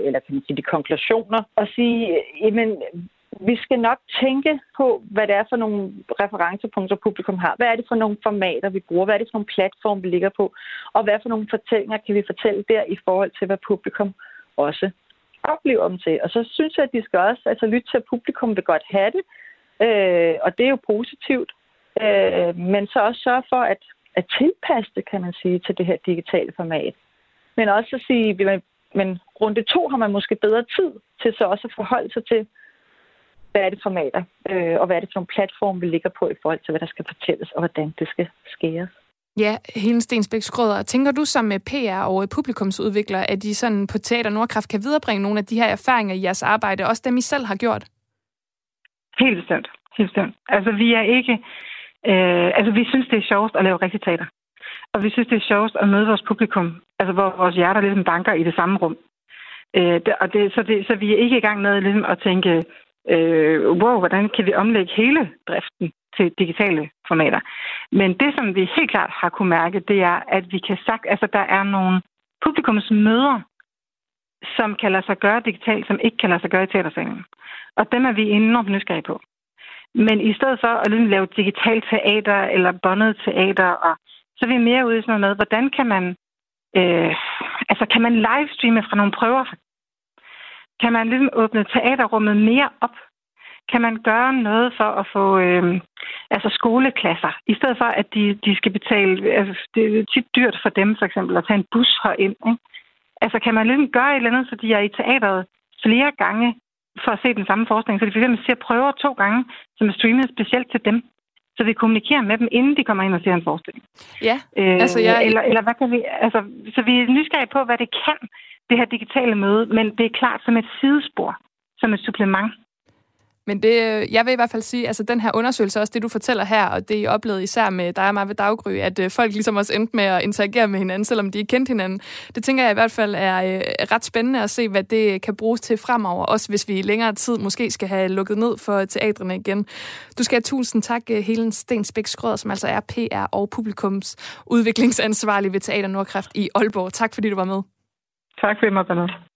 eller kan man sige, de konklusioner, og sige, jamen, vi skal nok tænke på, hvad det er for nogle referencepunkter, publikum har. Hvad er det for nogle formater, vi bruger? Hvad er det for nogle platforme, vi ligger på? Og hvad for nogle fortællinger kan vi fortælle der i forhold til, hvad publikum også oplever dem til? Og så synes jeg, at de skal også altså, lytte til, at publikum vil godt have det. Øh, og det er jo positivt. Øh, men så også sørge for at, at tilpasse det, kan man sige, til det her digitale format. Men også at sige, men, men runde to har man måske bedre tid til så også at forholde sig til, hvad er det formater, øh, og hvad er det for nogle platforme, vi ligger på i forhold til, hvad der skal fortælles, og hvordan det skal skæres. Ja, Helen Stensbæk Skrøder, tænker du som PR og publikumsudvikler, at I sådan på Teater Nordkraft kan viderebringe nogle af de her erfaringer i jeres arbejde, også dem I selv har gjort? Helt bestemt. Helt bestemt. Altså, vi er ikke... Øh, altså, vi synes, det er sjovest at lave rigtig teater. Og vi synes, det er sjovest at møde vores publikum, altså hvor vores hjerter ligesom banker i det samme rum. Øh, det, og det, så, det, så vi er ikke i gang med ligesom, at tænke, øh, wow, hvordan kan vi omlægge hele driften til digitale formater. Men det, som vi helt klart har kunne mærke, det er, at vi kan sagt, altså der er nogle publikumsmøder, som kan lade sig gøre digitalt, som ikke kan lade sig gøre i teatersalen. Og dem er vi enormt nysgerrige på. Men i stedet for at ligesom lave digitalt teater eller bondet teater, og, så er vi mere ude i sådan noget med, hvordan kan man, øh, altså kan man livestreame fra nogle prøver, kan man ligesom åbne teaterrummet mere op? Kan man gøre noget for at få øh, altså skoleklasser, i stedet for at de, de skal betale, altså det er tit dyrt for dem for eksempel at tage en bus herind, ikke? Altså kan man ligesom gøre et eller andet, så de er i teateret flere gange for at se den samme forskning. Så de for eksempel ser prøver to gange, som er streamet specielt til dem. Så vi kommunikerer med dem, inden de kommer ind og ser en forestilling. Ja, øh, altså jeg... Eller, eller hvad kan vi... Altså, så vi er nysgerrige på, hvad det kan, det her digitale møde, men det er klart som et sidespor, som et supplement. Men det, øh, jeg vil i hvert fald sige, altså den her undersøgelse, også det du fortæller her, og det I oplevede især med dig og mig ved Daggry, at øh, folk ligesom også endte med at interagere med hinanden, selvom de ikke kendte hinanden. Det tænker jeg i hvert fald øh, er ret spændende at se, hvad det kan bruges til fremover, også hvis vi i længere tid måske skal have lukket ned for teatrene igen. Du skal have tusind tak, Helen Stensbæk Skrøder, som altså er PR og publikums udviklingsansvarlig ved Teater Nordkraft i Aalborg. Tak fordi du var med. Tak for mig, Du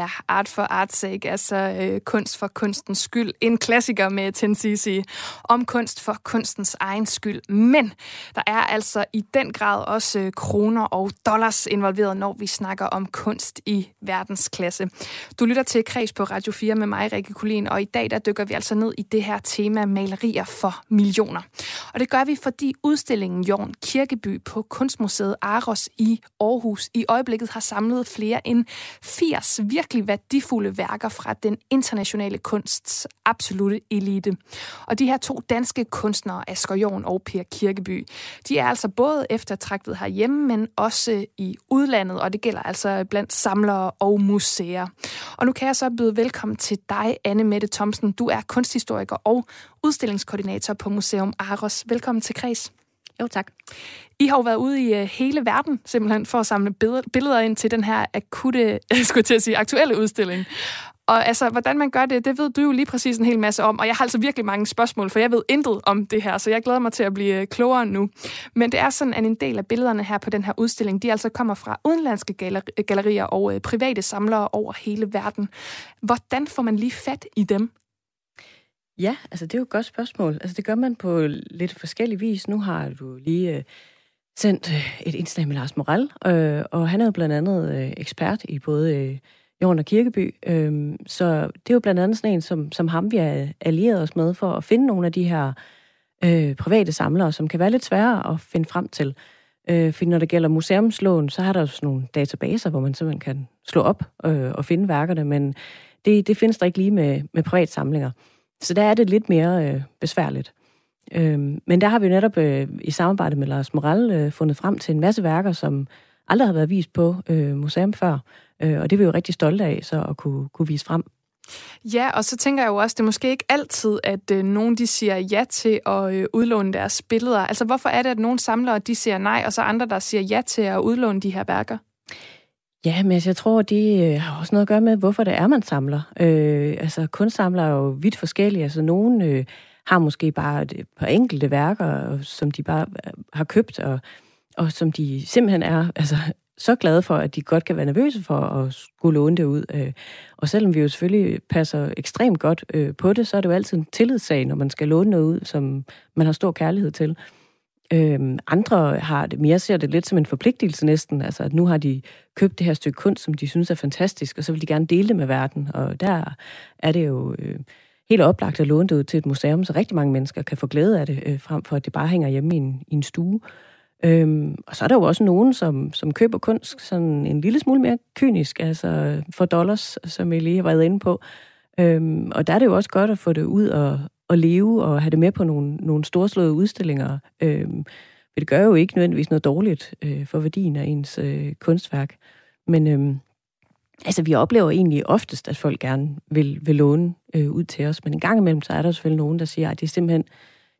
Ja, art for art's sake, altså øh, kunst for kunstens skyld. En klassiker med Tensisi om kunst for kunstens egen skyld. Men der er altså i den grad også øh, kroner og dollars involveret, når vi snakker om kunst i verdensklasse. Du lytter til Kreds på Radio 4 med mig, Rikke Kulin, og i dag der dykker vi altså ned i det her tema malerier for millioner. Og det gør vi, fordi udstillingen Jorn Kirkeby på Kunstmuseet Aros i Aarhus i øjeblikket har samlet flere end 80 virkelig værdifulde værker fra den internationale kunsts absolute elite. Og de her to danske kunstnere, Asger Jorn og Per Kirkeby, de er altså både eftertragtet herhjemme, men også i udlandet, og det gælder altså blandt samlere og museer. Og nu kan jeg så byde velkommen til dig, Anne Mette Thomsen. Du er kunsthistoriker og udstillingskoordinator på Museum Aros. Velkommen til Kreds. Jo, tak. I har jo været ude i øh, hele verden simpelthen for at samle billeder ind til den her akutte, skulle til at sige, aktuelle udstilling. Og altså, hvordan man gør det, det ved du jo lige præcis en hel masse om, og jeg har altså virkelig mange spørgsmål, for jeg ved intet om det her, så jeg glæder mig til at blive øh, klogere nu. Men det er sådan, at en del af billederne her på den her udstilling, de altså kommer fra udenlandske gallerier og øh, private samlere over hele verden. Hvordan får man lige fat i dem? Ja, altså det er jo et godt spørgsmål. Altså det gør man på lidt forskellig vis. Nu har du lige øh, sendt øh, et indslag med Lars Moral, øh, og han er jo blandt andet øh, ekspert i både øh, Jorden og Kirkeby. Øh, så det er jo blandt andet sådan en, som, som ham vi har allieret os med for at finde nogle af de her øh, private samlere, som kan være lidt svære at finde frem til. Øh, fordi når det gælder museumslån, så har der jo sådan nogle databaser, hvor man simpelthen kan slå op øh, og finde værkerne, men det, det findes der ikke lige med, med privatsamlinger. samlinger. Så der er det lidt mere øh, besværligt. Øhm, men der har vi jo netop øh, i samarbejde med Lars Moral øh, fundet frem til en masse værker, som aldrig har været vist på øh, museum før. Øh, og det er vi jo rigtig stolte af, så at kunne, kunne vise frem. Ja, og så tænker jeg jo også, det er måske ikke altid, at øh, nogen de siger ja til at øh, udlåne deres billeder. Altså hvorfor er det, at nogle samlere de siger nej, og så andre, der siger ja til at udlåne de her værker? Ja, men altså, jeg tror, det øh, har også noget at gøre med, hvorfor det er, man samler. Øh, altså, kunstsamlere er jo vidt forskellige. Altså, nogen øh, har måske bare et par enkelte værker, som de bare øh, har købt, og, og som de simpelthen er altså, så glade for, at de godt kan være nervøse for at skulle låne det ud. Øh. Og selvom vi jo selvfølgelig passer ekstremt godt øh, på det, så er det jo altid en tillidssag, når man skal låne noget ud, som man har stor kærlighed til. Øhm, andre har det mere ser det lidt som en forpligtelse næsten, altså at nu har de købt det her stykke kunst, som de synes er fantastisk, og så vil de gerne dele det med verden, og der er det jo øh, helt oplagt at låne det ud til et museum, så rigtig mange mennesker kan få glæde af det, øh, frem for at det bare hænger hjemme i en, i en stue. Øhm, og så er der jo også nogen, som, som køber kunst sådan en lille smule mere kynisk, altså for dollars, som jeg lige har været inde på. Øhm, og der er det jo også godt at få det ud og, at leve og have det med på nogle, nogle storslåede udstillinger. Øh, det gør jo ikke nødvendigvis noget dårligt øh, for værdien af ens øh, kunstværk. Men øh, altså, vi oplever egentlig oftest, at folk gerne vil, vil låne øh, ud til os. Men en gang imellem, så er der selvfølgelig nogen, der siger, at det er simpelthen,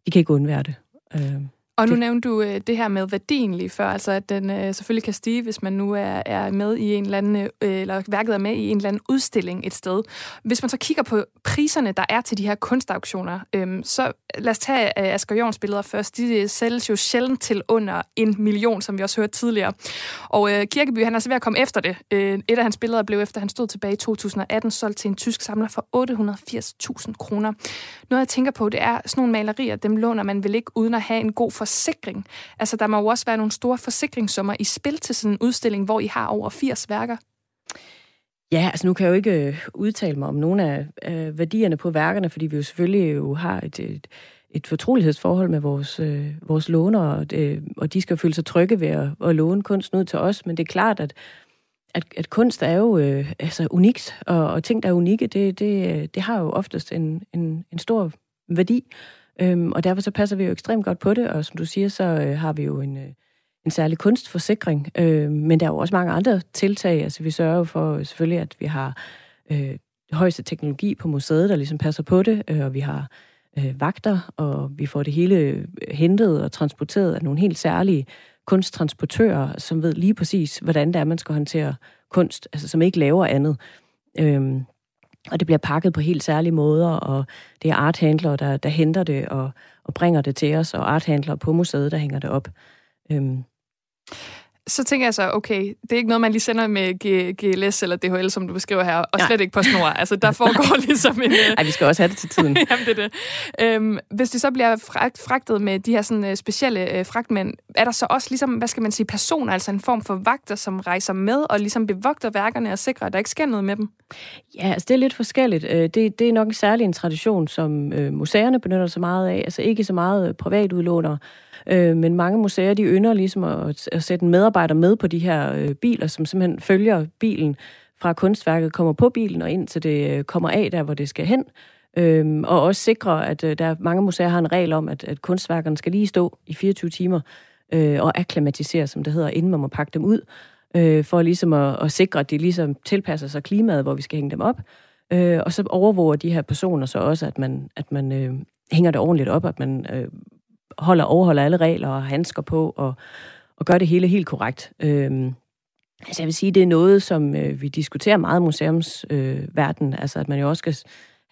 de kan ikke undvære det. Øh. Og nu det... nævnte du øh, det her med værdien lige før, altså at den øh, selvfølgelig kan stige, hvis man nu er, er med i en eller anden, øh, eller værket er med i en eller anden udstilling et sted. Hvis man så kigger på priserne, der er til de her kunstauktioner, øh, så lad os tage øh, Asger Jorns billeder først. De sælges jo sjældent til under en million, som vi også hørte tidligere. Og øh, Kirkeby, han er så ved at komme efter det. Øh, et af hans billeder blev, efter han stod tilbage i 2018, solgt til en tysk samler for 880.000 kroner. Noget, jeg tænker på, det er sådan nogle malerier, dem låner man vel ikke uden at have en god forsikring. Altså, der må jo også være nogle store forsikringssummer i spil til sådan en udstilling, hvor I har over 80 værker. Ja, altså nu kan jeg jo ikke øh, udtale mig om nogle af øh, værdierne på værkerne, fordi vi jo selvfølgelig jo har et, et, et fortrolighedsforhold med vores, øh, vores lånere, og, øh, og de skal føle sig trygge ved at, at låne kunsten ud til os, men det er klart, at, at, at kunst er jo øh, altså unikt, og, og ting, der er unikke, det, det, øh, det har jo oftest en, en, en stor værdi, øhm, og derfor så passer vi jo ekstremt godt på det, og som du siger, så øh, har vi jo en... Øh, en særlig kunstforsikring, øh, men der er jo også mange andre tiltag. Altså vi sørger jo for øh, selvfølgelig, at vi har øh, højeste teknologi på museet, der ligesom passer på det, øh, og vi har øh, vagter, og vi får det hele øh, hentet og transporteret af nogle helt særlige kunsttransportører, som ved lige præcis, hvordan det er, man skal håndtere kunst, altså som ikke laver andet. Øhm, og det bliver pakket på helt særlige måder, og det er arthandlere, der, der henter det og, og bringer det til os, og arthandlere på museet, der hænger det op. Øhm, så tænker jeg så, okay, det er ikke noget, man lige sender med G- GLS eller DHL, som du beskriver her, og slet Nej. ikke på snor. Altså, der foregår ligesom en... Nej, vi skal også have det til tiden. Jamen, det er det. Øhm, hvis det så bliver fragtet med de her sådan, uh, specielle uh, fragtmænd, er der så også ligesom, hvad skal man sige, personer, altså en form for vagter, som rejser med og ligesom bevogter værkerne og sikrer, at der ikke sker noget med dem? Ja, altså det er lidt forskelligt. Øh, det, det er nok en særlig en tradition, som øh, museerne benytter sig meget af. Altså ikke så meget privatudlånere, Øh, men mange museer, de ynder ligesom at, at sætte en medarbejder med på de her øh, biler, som simpelthen følger bilen fra kunstværket, kommer på bilen og ind til det øh, kommer af, der hvor det skal hen. Øhm, og også sikre, at øh, der er mange museer har en regel om, at, at kunstværkerne skal lige stå i 24 timer øh, og akklimatisere, som det hedder, inden man må pakke dem ud, øh, for ligesom at, at sikre, at de ligesom tilpasser sig klimaet, hvor vi skal hænge dem op. Øh, og så overvåger de her personer så også, at man, at man øh, hænger det ordentligt op, at man øh, holder, overholder alle regler og handsker på og, og gør det hele helt korrekt. Øhm, altså jeg vil sige, det er noget, som øh, vi diskuterer meget i museumsverdenen, øh, altså at man jo også skal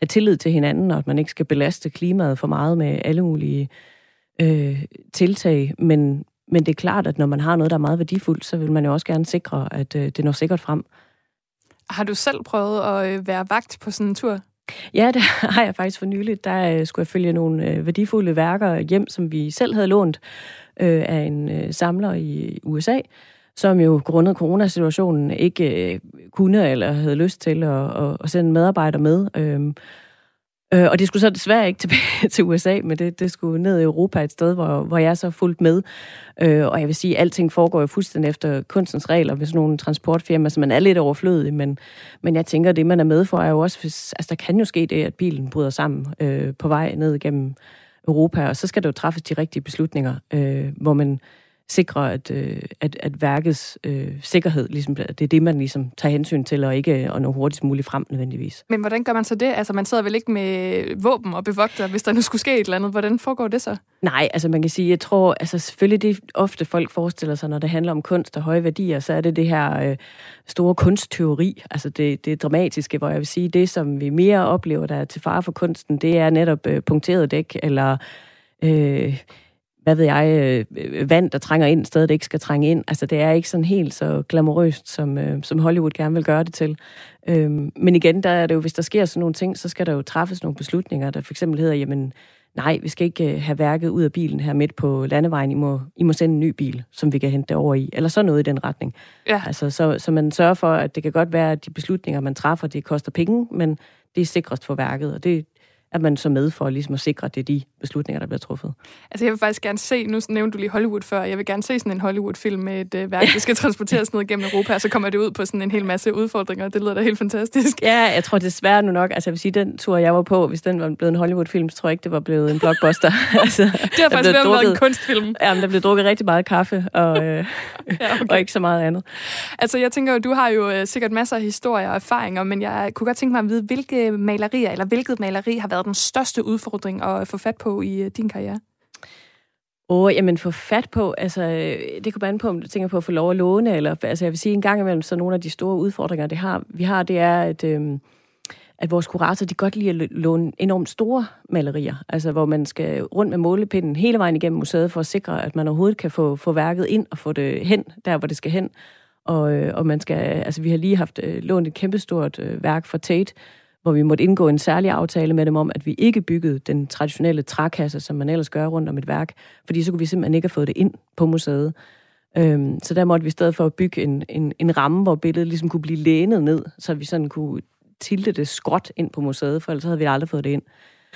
have tillid til hinanden, og at man ikke skal belaste klimaet for meget med alle mulige øh, tiltag, men, men det er klart, at når man har noget, der er meget værdifuldt, så vil man jo også gerne sikre, at øh, det når sikkert frem. Har du selv prøvet at øh, være vagt på sådan en tur? Ja, det har jeg faktisk for nylig. Der øh, skulle jeg følge nogle øh, værdifulde værker hjem, som vi selv havde lånt øh, af en øh, samler i USA, som jo grundet coronasituationen ikke øh, kunne eller havde lyst til at, at, at sende medarbejder med. Øh, Øh, og det skulle så desværre ikke tilbage til USA, men det, det skulle ned i Europa et sted, hvor, hvor jeg så fulgt med. Øh, og jeg vil sige, at alting foregår jo fuldstændig efter kunstens regler ved sådan nogle transportfirmaer, så man er lidt overflødig, men, men jeg tænker, at det, man er med for, er jo også, hvis, altså der kan jo ske det, at bilen bryder sammen øh, på vej ned gennem Europa, og så skal der jo træffes de rigtige beslutninger, øh, hvor man sikre, at, øh, at, at værkets øh, sikkerhed, ligesom, det er det, man ligesom tager hensyn til, og ikke at nå hurtigst muligt frem nødvendigvis. Men hvordan gør man så det? Altså, man sidder vel ikke med våben og bevogter, hvis der nu skulle ske et eller andet. Hvordan foregår det så? Nej, altså man kan sige, jeg tror, altså selvfølgelig det ofte folk forestiller sig, når det handler om kunst og høje værdier, så er det det her øh, store kunstteori, altså det, det dramatiske, hvor jeg vil sige, det som vi mere oplever, der er til fare for kunsten, det er netop øh, punkteret dæk, eller... Øh, hvad ved jeg, øh, vand, der trænger ind, stedet det ikke skal trænge ind. Altså, det er ikke sådan helt så glamourøst, som, øh, som Hollywood gerne vil gøre det til. Øhm, men igen, der er det jo, hvis der sker sådan nogle ting, så skal der jo træffes nogle beslutninger, der for eksempel hedder, jamen, nej, vi skal ikke øh, have værket ud af bilen her midt på landevejen. I må, I må sende en ny bil, som vi kan hente over i. Eller så noget i den retning. Ja. Altså, så, så man sørger for, at det kan godt være, at de beslutninger, man træffer, det koster penge, men det er sikrest for værket. Og det, at man så med for ligesom at sikre, at det er de beslutninger, der bliver truffet. Altså jeg vil faktisk gerne se, nu nævnte du lige Hollywood før, jeg vil gerne se sådan en Hollywood-film med et uh, værk, der skal transporteres ned gennem Europa, og så kommer det ud på sådan en hel masse udfordringer. Det lyder da helt fantastisk. Ja, jeg tror desværre nu nok, altså jeg vil sige, den tur, jeg var på, hvis den var blevet en Hollywood-film, så tror jeg ikke, det var blevet en blockbuster. altså, det har faktisk været en kunstfilm. Ja, men der blev drukket rigtig meget kaffe, og, øh, ja, okay. og ikke så meget andet. Altså jeg tænker jo, du har jo uh, sikkert masser af historier og erfaringer, men jeg kunne godt tænke mig at vide, hvilke malerier, eller hvilket maleri har været den største udfordring at få fat på i øh, din karriere? Åh, oh, jamen få fat på, altså det kan an på, om du tænker på at få lov at låne, eller altså jeg vil sige en gang imellem, så nogle af de store udfordringer, det har, vi har, det er, at, øhm, at vores kurator, de godt lide at låne enormt store malerier, altså hvor man skal rundt med målepinden hele vejen igennem museet for at sikre, at man overhovedet kan få, få værket ind og få det hen, der hvor det skal hen. Og, øh, og man skal, altså vi har lige haft øh, lånt et kæmpestort øh, værk fra Tate, hvor vi måtte indgå en særlig aftale med dem om, at vi ikke byggede den traditionelle trækasse, som man ellers gør rundt om et værk, fordi så kunne vi simpelthen ikke have fået det ind på museet. Øhm, så der måtte vi i stedet for at bygge en, en, en ramme, hvor billedet ligesom kunne blive lænet ned, så vi sådan kunne tilte det skråt ind på museet, for ellers havde vi aldrig fået det ind.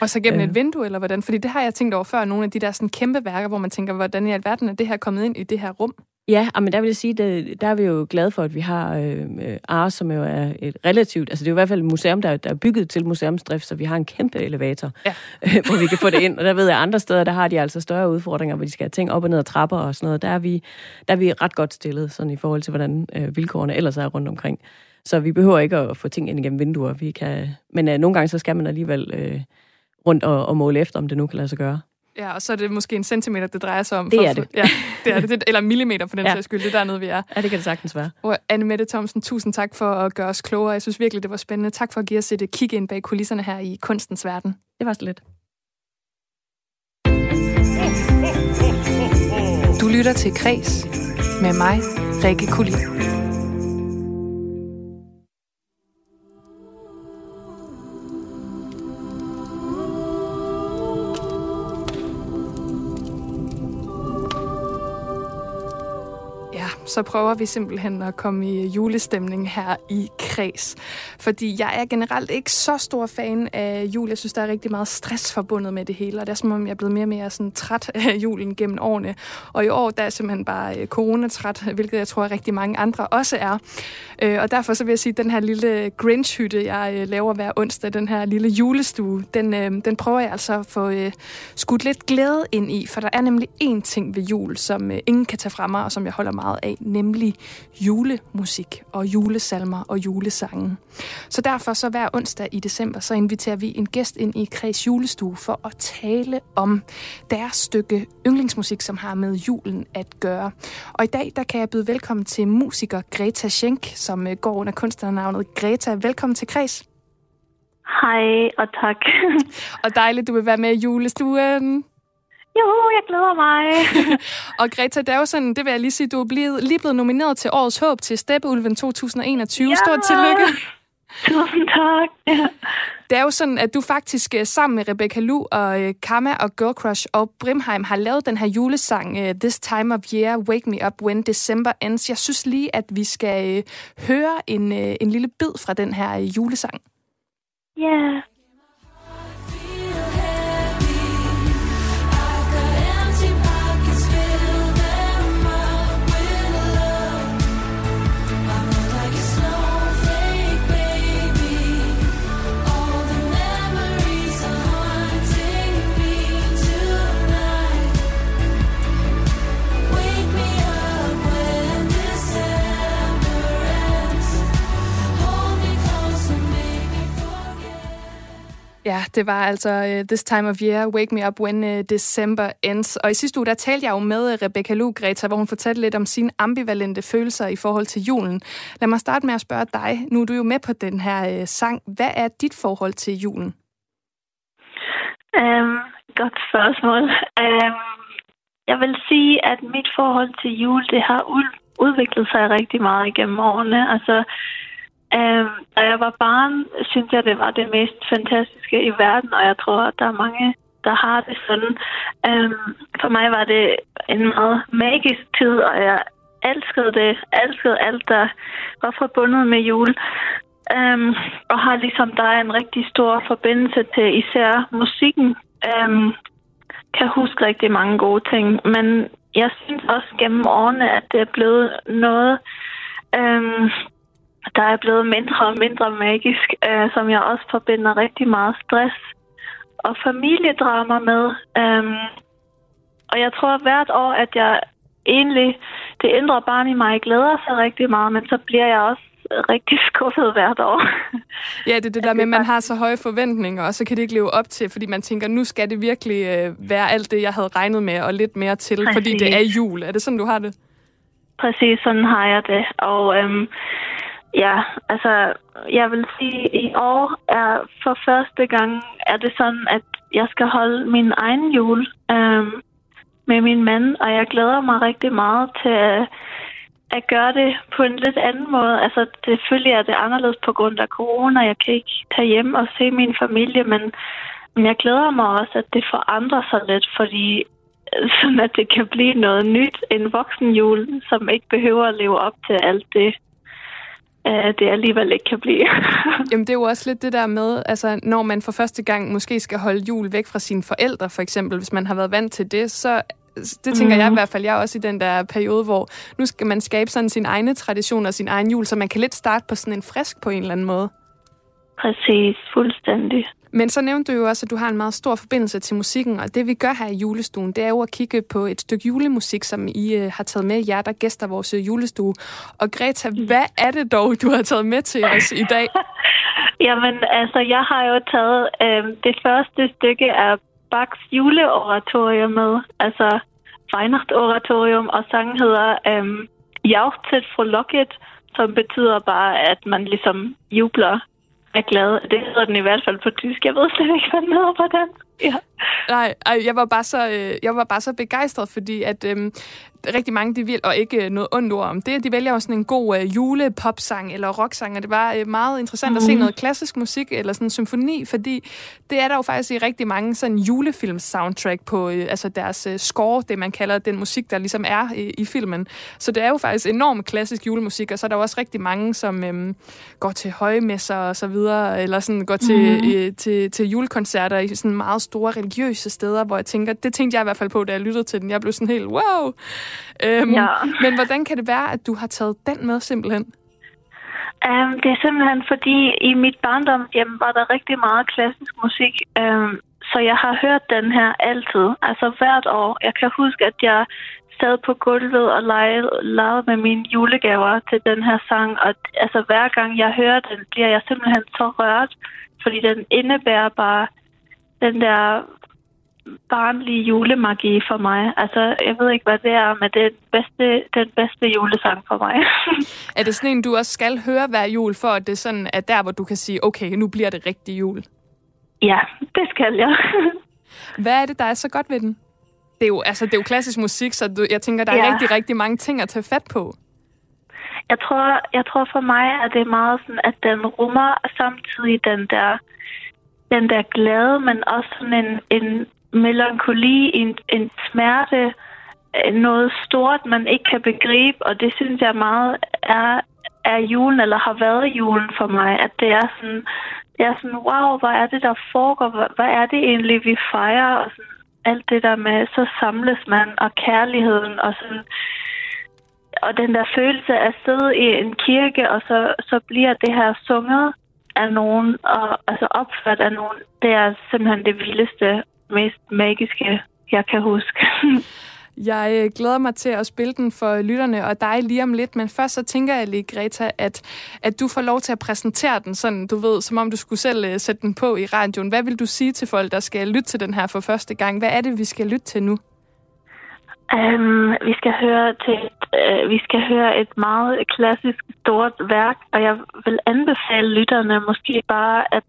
Og så gennem øh. et vindue, eller hvordan? Fordi det har jeg tænkt over før, nogle af de der sådan kæmpe værker, hvor man tænker, hvordan i alverden er det her kommet ind i det her rum? Ja, men der vil jeg sige, der, der er vi jo glade for, at vi har øh, Ars, som jo er et relativt, altså det er jo i hvert fald et museum, der, der er bygget til museumsdrift, så vi har en kæmpe elevator, ja. hvor vi kan få det ind. Og der ved jeg, andre steder, der har de altså større udfordringer, hvor de skal have ting op og ned ad trapper og sådan noget. Der er vi, der er vi ret godt stillet, sådan i forhold til, hvordan øh, vilkårene ellers er rundt omkring. Så vi behøver ikke at få ting ind igennem vinduer. Vi kan, men øh, nogle gange så skal man alligevel øh, rundt og, og måle efter, om det nu kan lade sig gøre. Ja, og så er det måske en centimeter, det drejer sig om. Det er det. Ja, det er det. Eller millimeter for den ja. sags skyld. Det er dernede, vi er. Ja, det kan det sagtens være. Og Anne Mette Thomsen, tusind tak for at gøre os klogere. Jeg synes virkelig, det var spændende. Tak for at give os et kig ind bag kulisserne her i kunstens verden. Det var så lidt. Du lytter til Kres med mig, Rikke Kulin. Så prøver vi simpelthen at komme i julestemning her i Kreds. Fordi jeg er generelt ikke så stor fan af jul. Jeg synes, der er rigtig meget stress forbundet med det hele, og det er som om, jeg er blevet mere og mere sådan træt af julen gennem årene. Og i år, der er simpelthen bare øh, coronatræt, hvilket jeg tror, rigtig mange andre også er. Øh, og derfor så vil jeg sige, at den her lille Grinch-hytte, jeg øh, laver hver onsdag, den her lille julestue, den, den prøver jeg altså at få skudt lidt glæde ind i, for der er nemlig én ting ved jul, som ingen kan tage fra mig, og som jeg holder meget af, nemlig julemusik og julesalmer og julesange. Så derfor så hver onsdag i december, så inviterer vi en gæst ind i Kreds julestue for at tale om deres stykke yndlingsmusik, som har med julen at gøre. Og i dag, der kan jeg byde velkommen til musiker Greta Schenk, som øh, går under kunstnernavnet Greta. Velkommen til Kreds. Hej, og tak. og dejligt, du vil være med i julestuen. Jo, jeg glæder mig. og Greta, det er jo sådan, det vil jeg lige sige, du er blevet, lige blevet nomineret til Årets Håb til Steppeulven 2021. Ja. Stort tillykke. Tusind tak. Ja. Det er jo sådan, at du faktisk øh, sammen med Rebecca Lu og uh, Kama og Girl Crush og Brimheim har lavet den her julesang uh, This Time of Year, Wake Me Up When December Ends. Jeg synes lige, at vi skal høre en, en lille bid fra den her julesang. Ja. Yeah. Ja, det var altså uh, This Time of Year, Wake Me Up When uh, December Ends. Og i sidste uge, der talte jeg jo med øh, Rebecca Lu, Greta, hvor hun fortalte lidt om sine ambivalente følelser i forhold til julen. Lad mig starte med at spørge dig. Nu er du jo med på den her uh, sang. Hvad er dit forhold til julen? Um, godt spørgsmål. Um, jeg vil sige, at mit forhold til jul, det har udviklet sig rigtig meget igennem årene. Altså, Um, da jeg var barn, synes jeg, det var det mest fantastiske i verden, og jeg tror, at der er mange, der har det sådan. Um, for mig var det en meget magisk tid, og jeg elskede det, elskede alt, der var forbundet med jul. Um, og har ligesom der en rigtig stor forbindelse til især musikken. Um, kan huske rigtig mange gode ting, men jeg synes også gennem årene, at det er blevet noget, um, der er blevet mindre og mindre magisk, øh, som jeg også forbinder rigtig meget stress og familiedrama med. Um, og jeg tror hvert år, at jeg egentlig, det indre barn i mig glæder sig rigtig meget, men så bliver jeg også rigtig skuffet hvert år. Ja, det er det der med, at man har så høje forventninger, og så kan det ikke leve op til, fordi man tænker, nu skal det virkelig øh, være alt det, jeg havde regnet med, og lidt mere til, Præcis. fordi det er jul. Er det sådan, du har det? Præcis, sådan har jeg det. Og øhm, ja, altså, jeg vil sige, at i år er for første gang, er det sådan, at jeg skal holde min egen jul øhm, med min mand, og jeg glæder mig rigtig meget til at, at gøre det på en lidt anden måde. Altså, selvfølgelig er det anderledes på grund af corona. Jeg kan ikke tage hjem og se min familie, men, men jeg glæder mig også, at det forandrer sig lidt, fordi øh, sådan at det kan blive noget nyt, en voksenjul, som ikke behøver at leve op til alt det, uh, det alligevel ikke kan blive. Jamen det er jo også lidt det der med, altså når man for første gang måske skal holde jul væk fra sine forældre for eksempel, hvis man har været vant til det, så det tænker mm. jeg i mhm. hvert fald, jeg er også i den der periode, hvor nu skal man skabe sådan sin egne tradition og sin egen jul, så man kan lidt starte på sådan en frisk på en eller anden måde. Præcis, fuldstændig. Men så nævnte du jo også, at du har en meget stor forbindelse til musikken, og det vi gør her i julestuen, det er jo at kigge på et stykke julemusik, som I uh, har taget med jer, der gæster vores uh, julestue. Og Greta, hvad er det dog, du har taget med til os i dag? Jamen, altså, jeg har jo taget øh, det første stykke af Bachs juleoratorium med, altså Weihnachtsoratorium, og sangen hedder øh, Jauchzet frohlocket, som betyder bare, at man ligesom jubler er glad. Det hedder den i hvert fald på tysk. Jeg ved slet ikke, hvad den hedder på dansk. Ja. Nej, jeg var bare så, øh, jeg var bare så begejstret, fordi at øhm, rigtig mange, de vil, og ikke noget ondt ord om det, de vælger også sådan en god øh, julepopsang eller rocksang, og det var øh, meget interessant mm. at se mhm. noget klassisk musik eller sådan en symfoni, fordi det er der jo faktisk i rigtig mange sådan julefilms soundtrack på øh, altså deres øh, score, det man kalder den musik, der ligesom er i, i filmen. Så det er jo faktisk enormt klassisk julemusik, og så er der også rigtig mange, som øh, går til højmesser og så videre, eller sådan går til, mm. øh, til, til julekoncerter i sådan meget store religiøse steder, hvor jeg tænker, det tænkte jeg i hvert fald på, da jeg lyttede til den. Jeg blev sådan helt, wow! Øhm, ja. Men hvordan kan det være, at du har taget den med simpelthen? Um, det er simpelthen fordi, i mit barndomshjem var der rigtig meget klassisk musik, um, så jeg har hørt den her altid, altså hvert år. Jeg kan huske, at jeg sad på gulvet og legede, legede med mine julegaver til den her sang, og altså hver gang jeg hører den, bliver jeg simpelthen så rørt, fordi den indebærer bare den der barnlige julemagi for mig. Altså, jeg ved ikke, hvad det er, men det er den bedste, den bedste julesang for mig. er det sådan en, du også skal høre hver jul, for at det sådan er der, hvor du kan sige, okay, nu bliver det rigtig jul? Ja, det skal jeg. hvad er det, der er så godt ved den? Det er jo, altså, det er jo klassisk musik, så du, jeg tænker, der er ja. rigtig, rigtig mange ting at tage fat på. Jeg tror, jeg tror for mig, at det er meget sådan, at den rummer samtidig den der den der glæde, men også sådan en, en melankoli, en, en smerte, øh, noget stort, man ikke kan begribe, og det synes jeg meget er, er julen, eller har været julen for mig, at det er sådan, det er sådan, wow, hvad er det, der foregår, hvad, hvad er det egentlig, vi fejrer, og sådan, alt det der med, så samles man, og kærligheden, og sådan, og den der følelse af at sidde i en kirke, og så, så bliver det her sunget af nogen, og altså opført af nogen, det er simpelthen det vildeste mest magiske, jeg kan huske. Jeg øh, glæder mig til at spille den for lytterne og dig lige om lidt, men først så tænker jeg lige, Greta, at, at du får lov til at præsentere den sådan, du ved, som om du skulle selv uh, sætte den på i radioen. Hvad vil du sige til folk, der skal lytte til den her for første gang? Hvad er det, vi skal lytte til nu? Um, vi skal høre til øh, vi skal høre et meget klassisk stort værk, og jeg vil anbefale lytterne måske bare at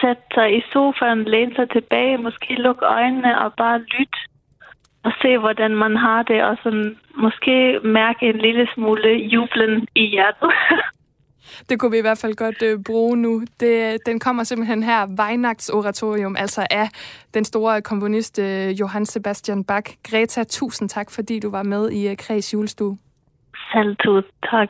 sætte sig i sofaen, læne sig tilbage, måske lukke øjnene og bare lytte og se, hvordan man har det, og sådan måske mærke en lille smule jublen i hjertet. Det kunne vi i hvert fald godt øh, bruge nu. Det, den kommer simpelthen her, Weihnachtsoratorium, altså af den store komponist øh, Johann Sebastian Bach. Greta, tusind tak, fordi du var med i øh, Kreds julestue. Selv tak.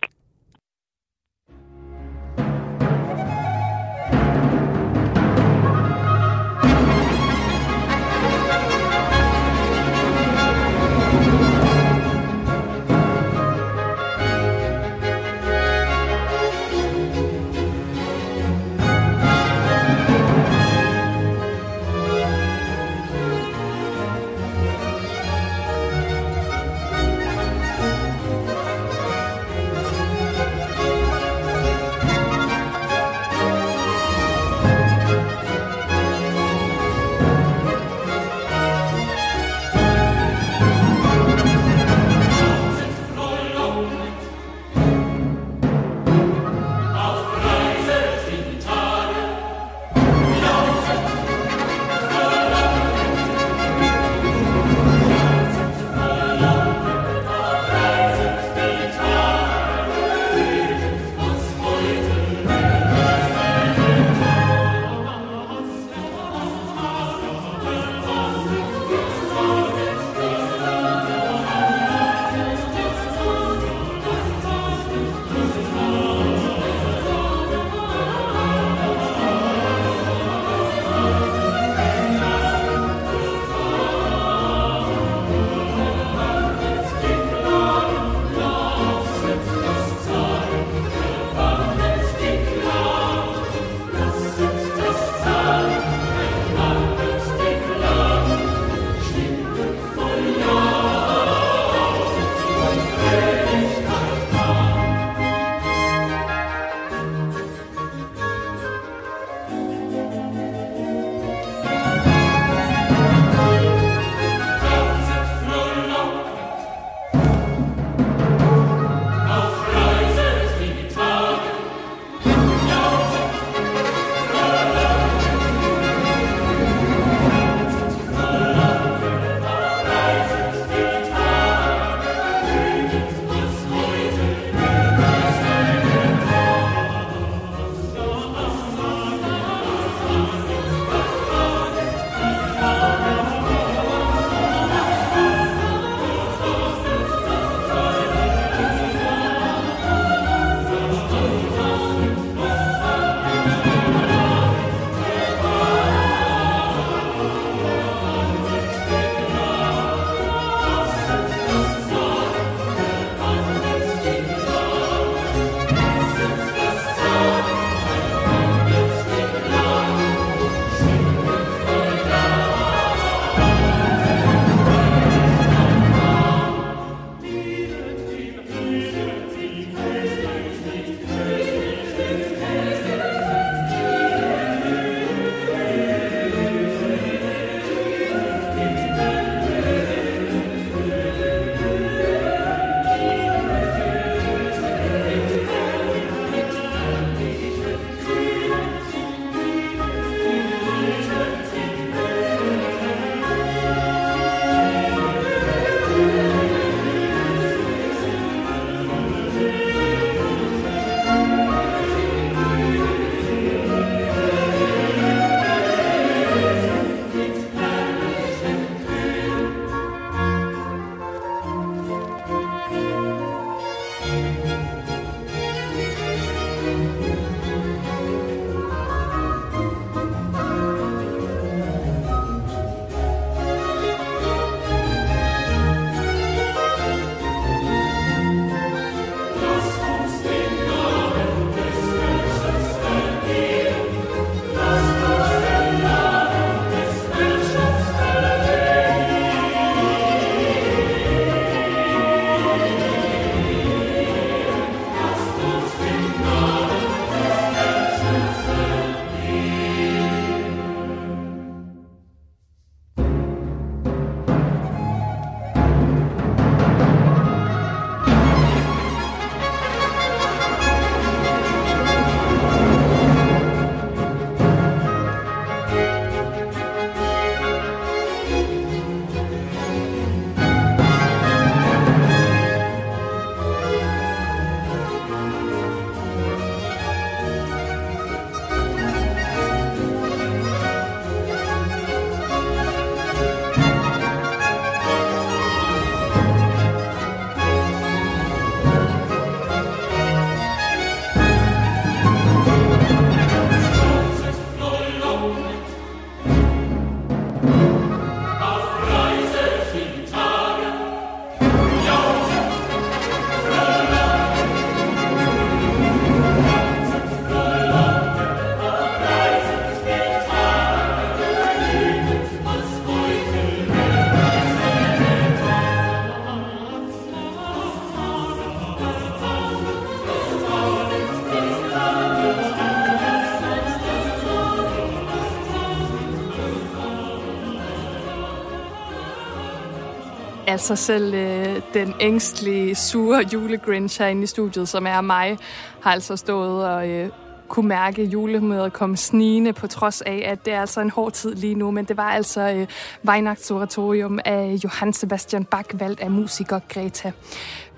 Altså selv øh, den ængstlige, sure julegrinch herinde i studiet, som er mig, har altså stået og øh, kunne mærke julemødet komme snigende, på trods af, at det er altså en hård tid lige nu. Men det var altså øh, Weihnachtsoratorium af Johann Sebastian Bach, valgt af musiker Greta.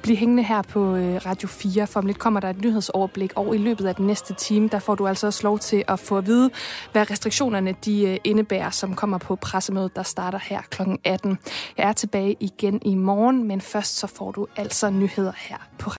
Bliv hængende her på øh, Radio 4, for om lidt kommer der et nyhedsoverblik, og i løbet af den næste time, der får du altså også lov til at få at vide, hvad restriktionerne de øh, indebærer, som kommer på pressemødet, der starter her kl. 18. Jeg er tilbage igen i morgen, men først så får du altså nyheder her på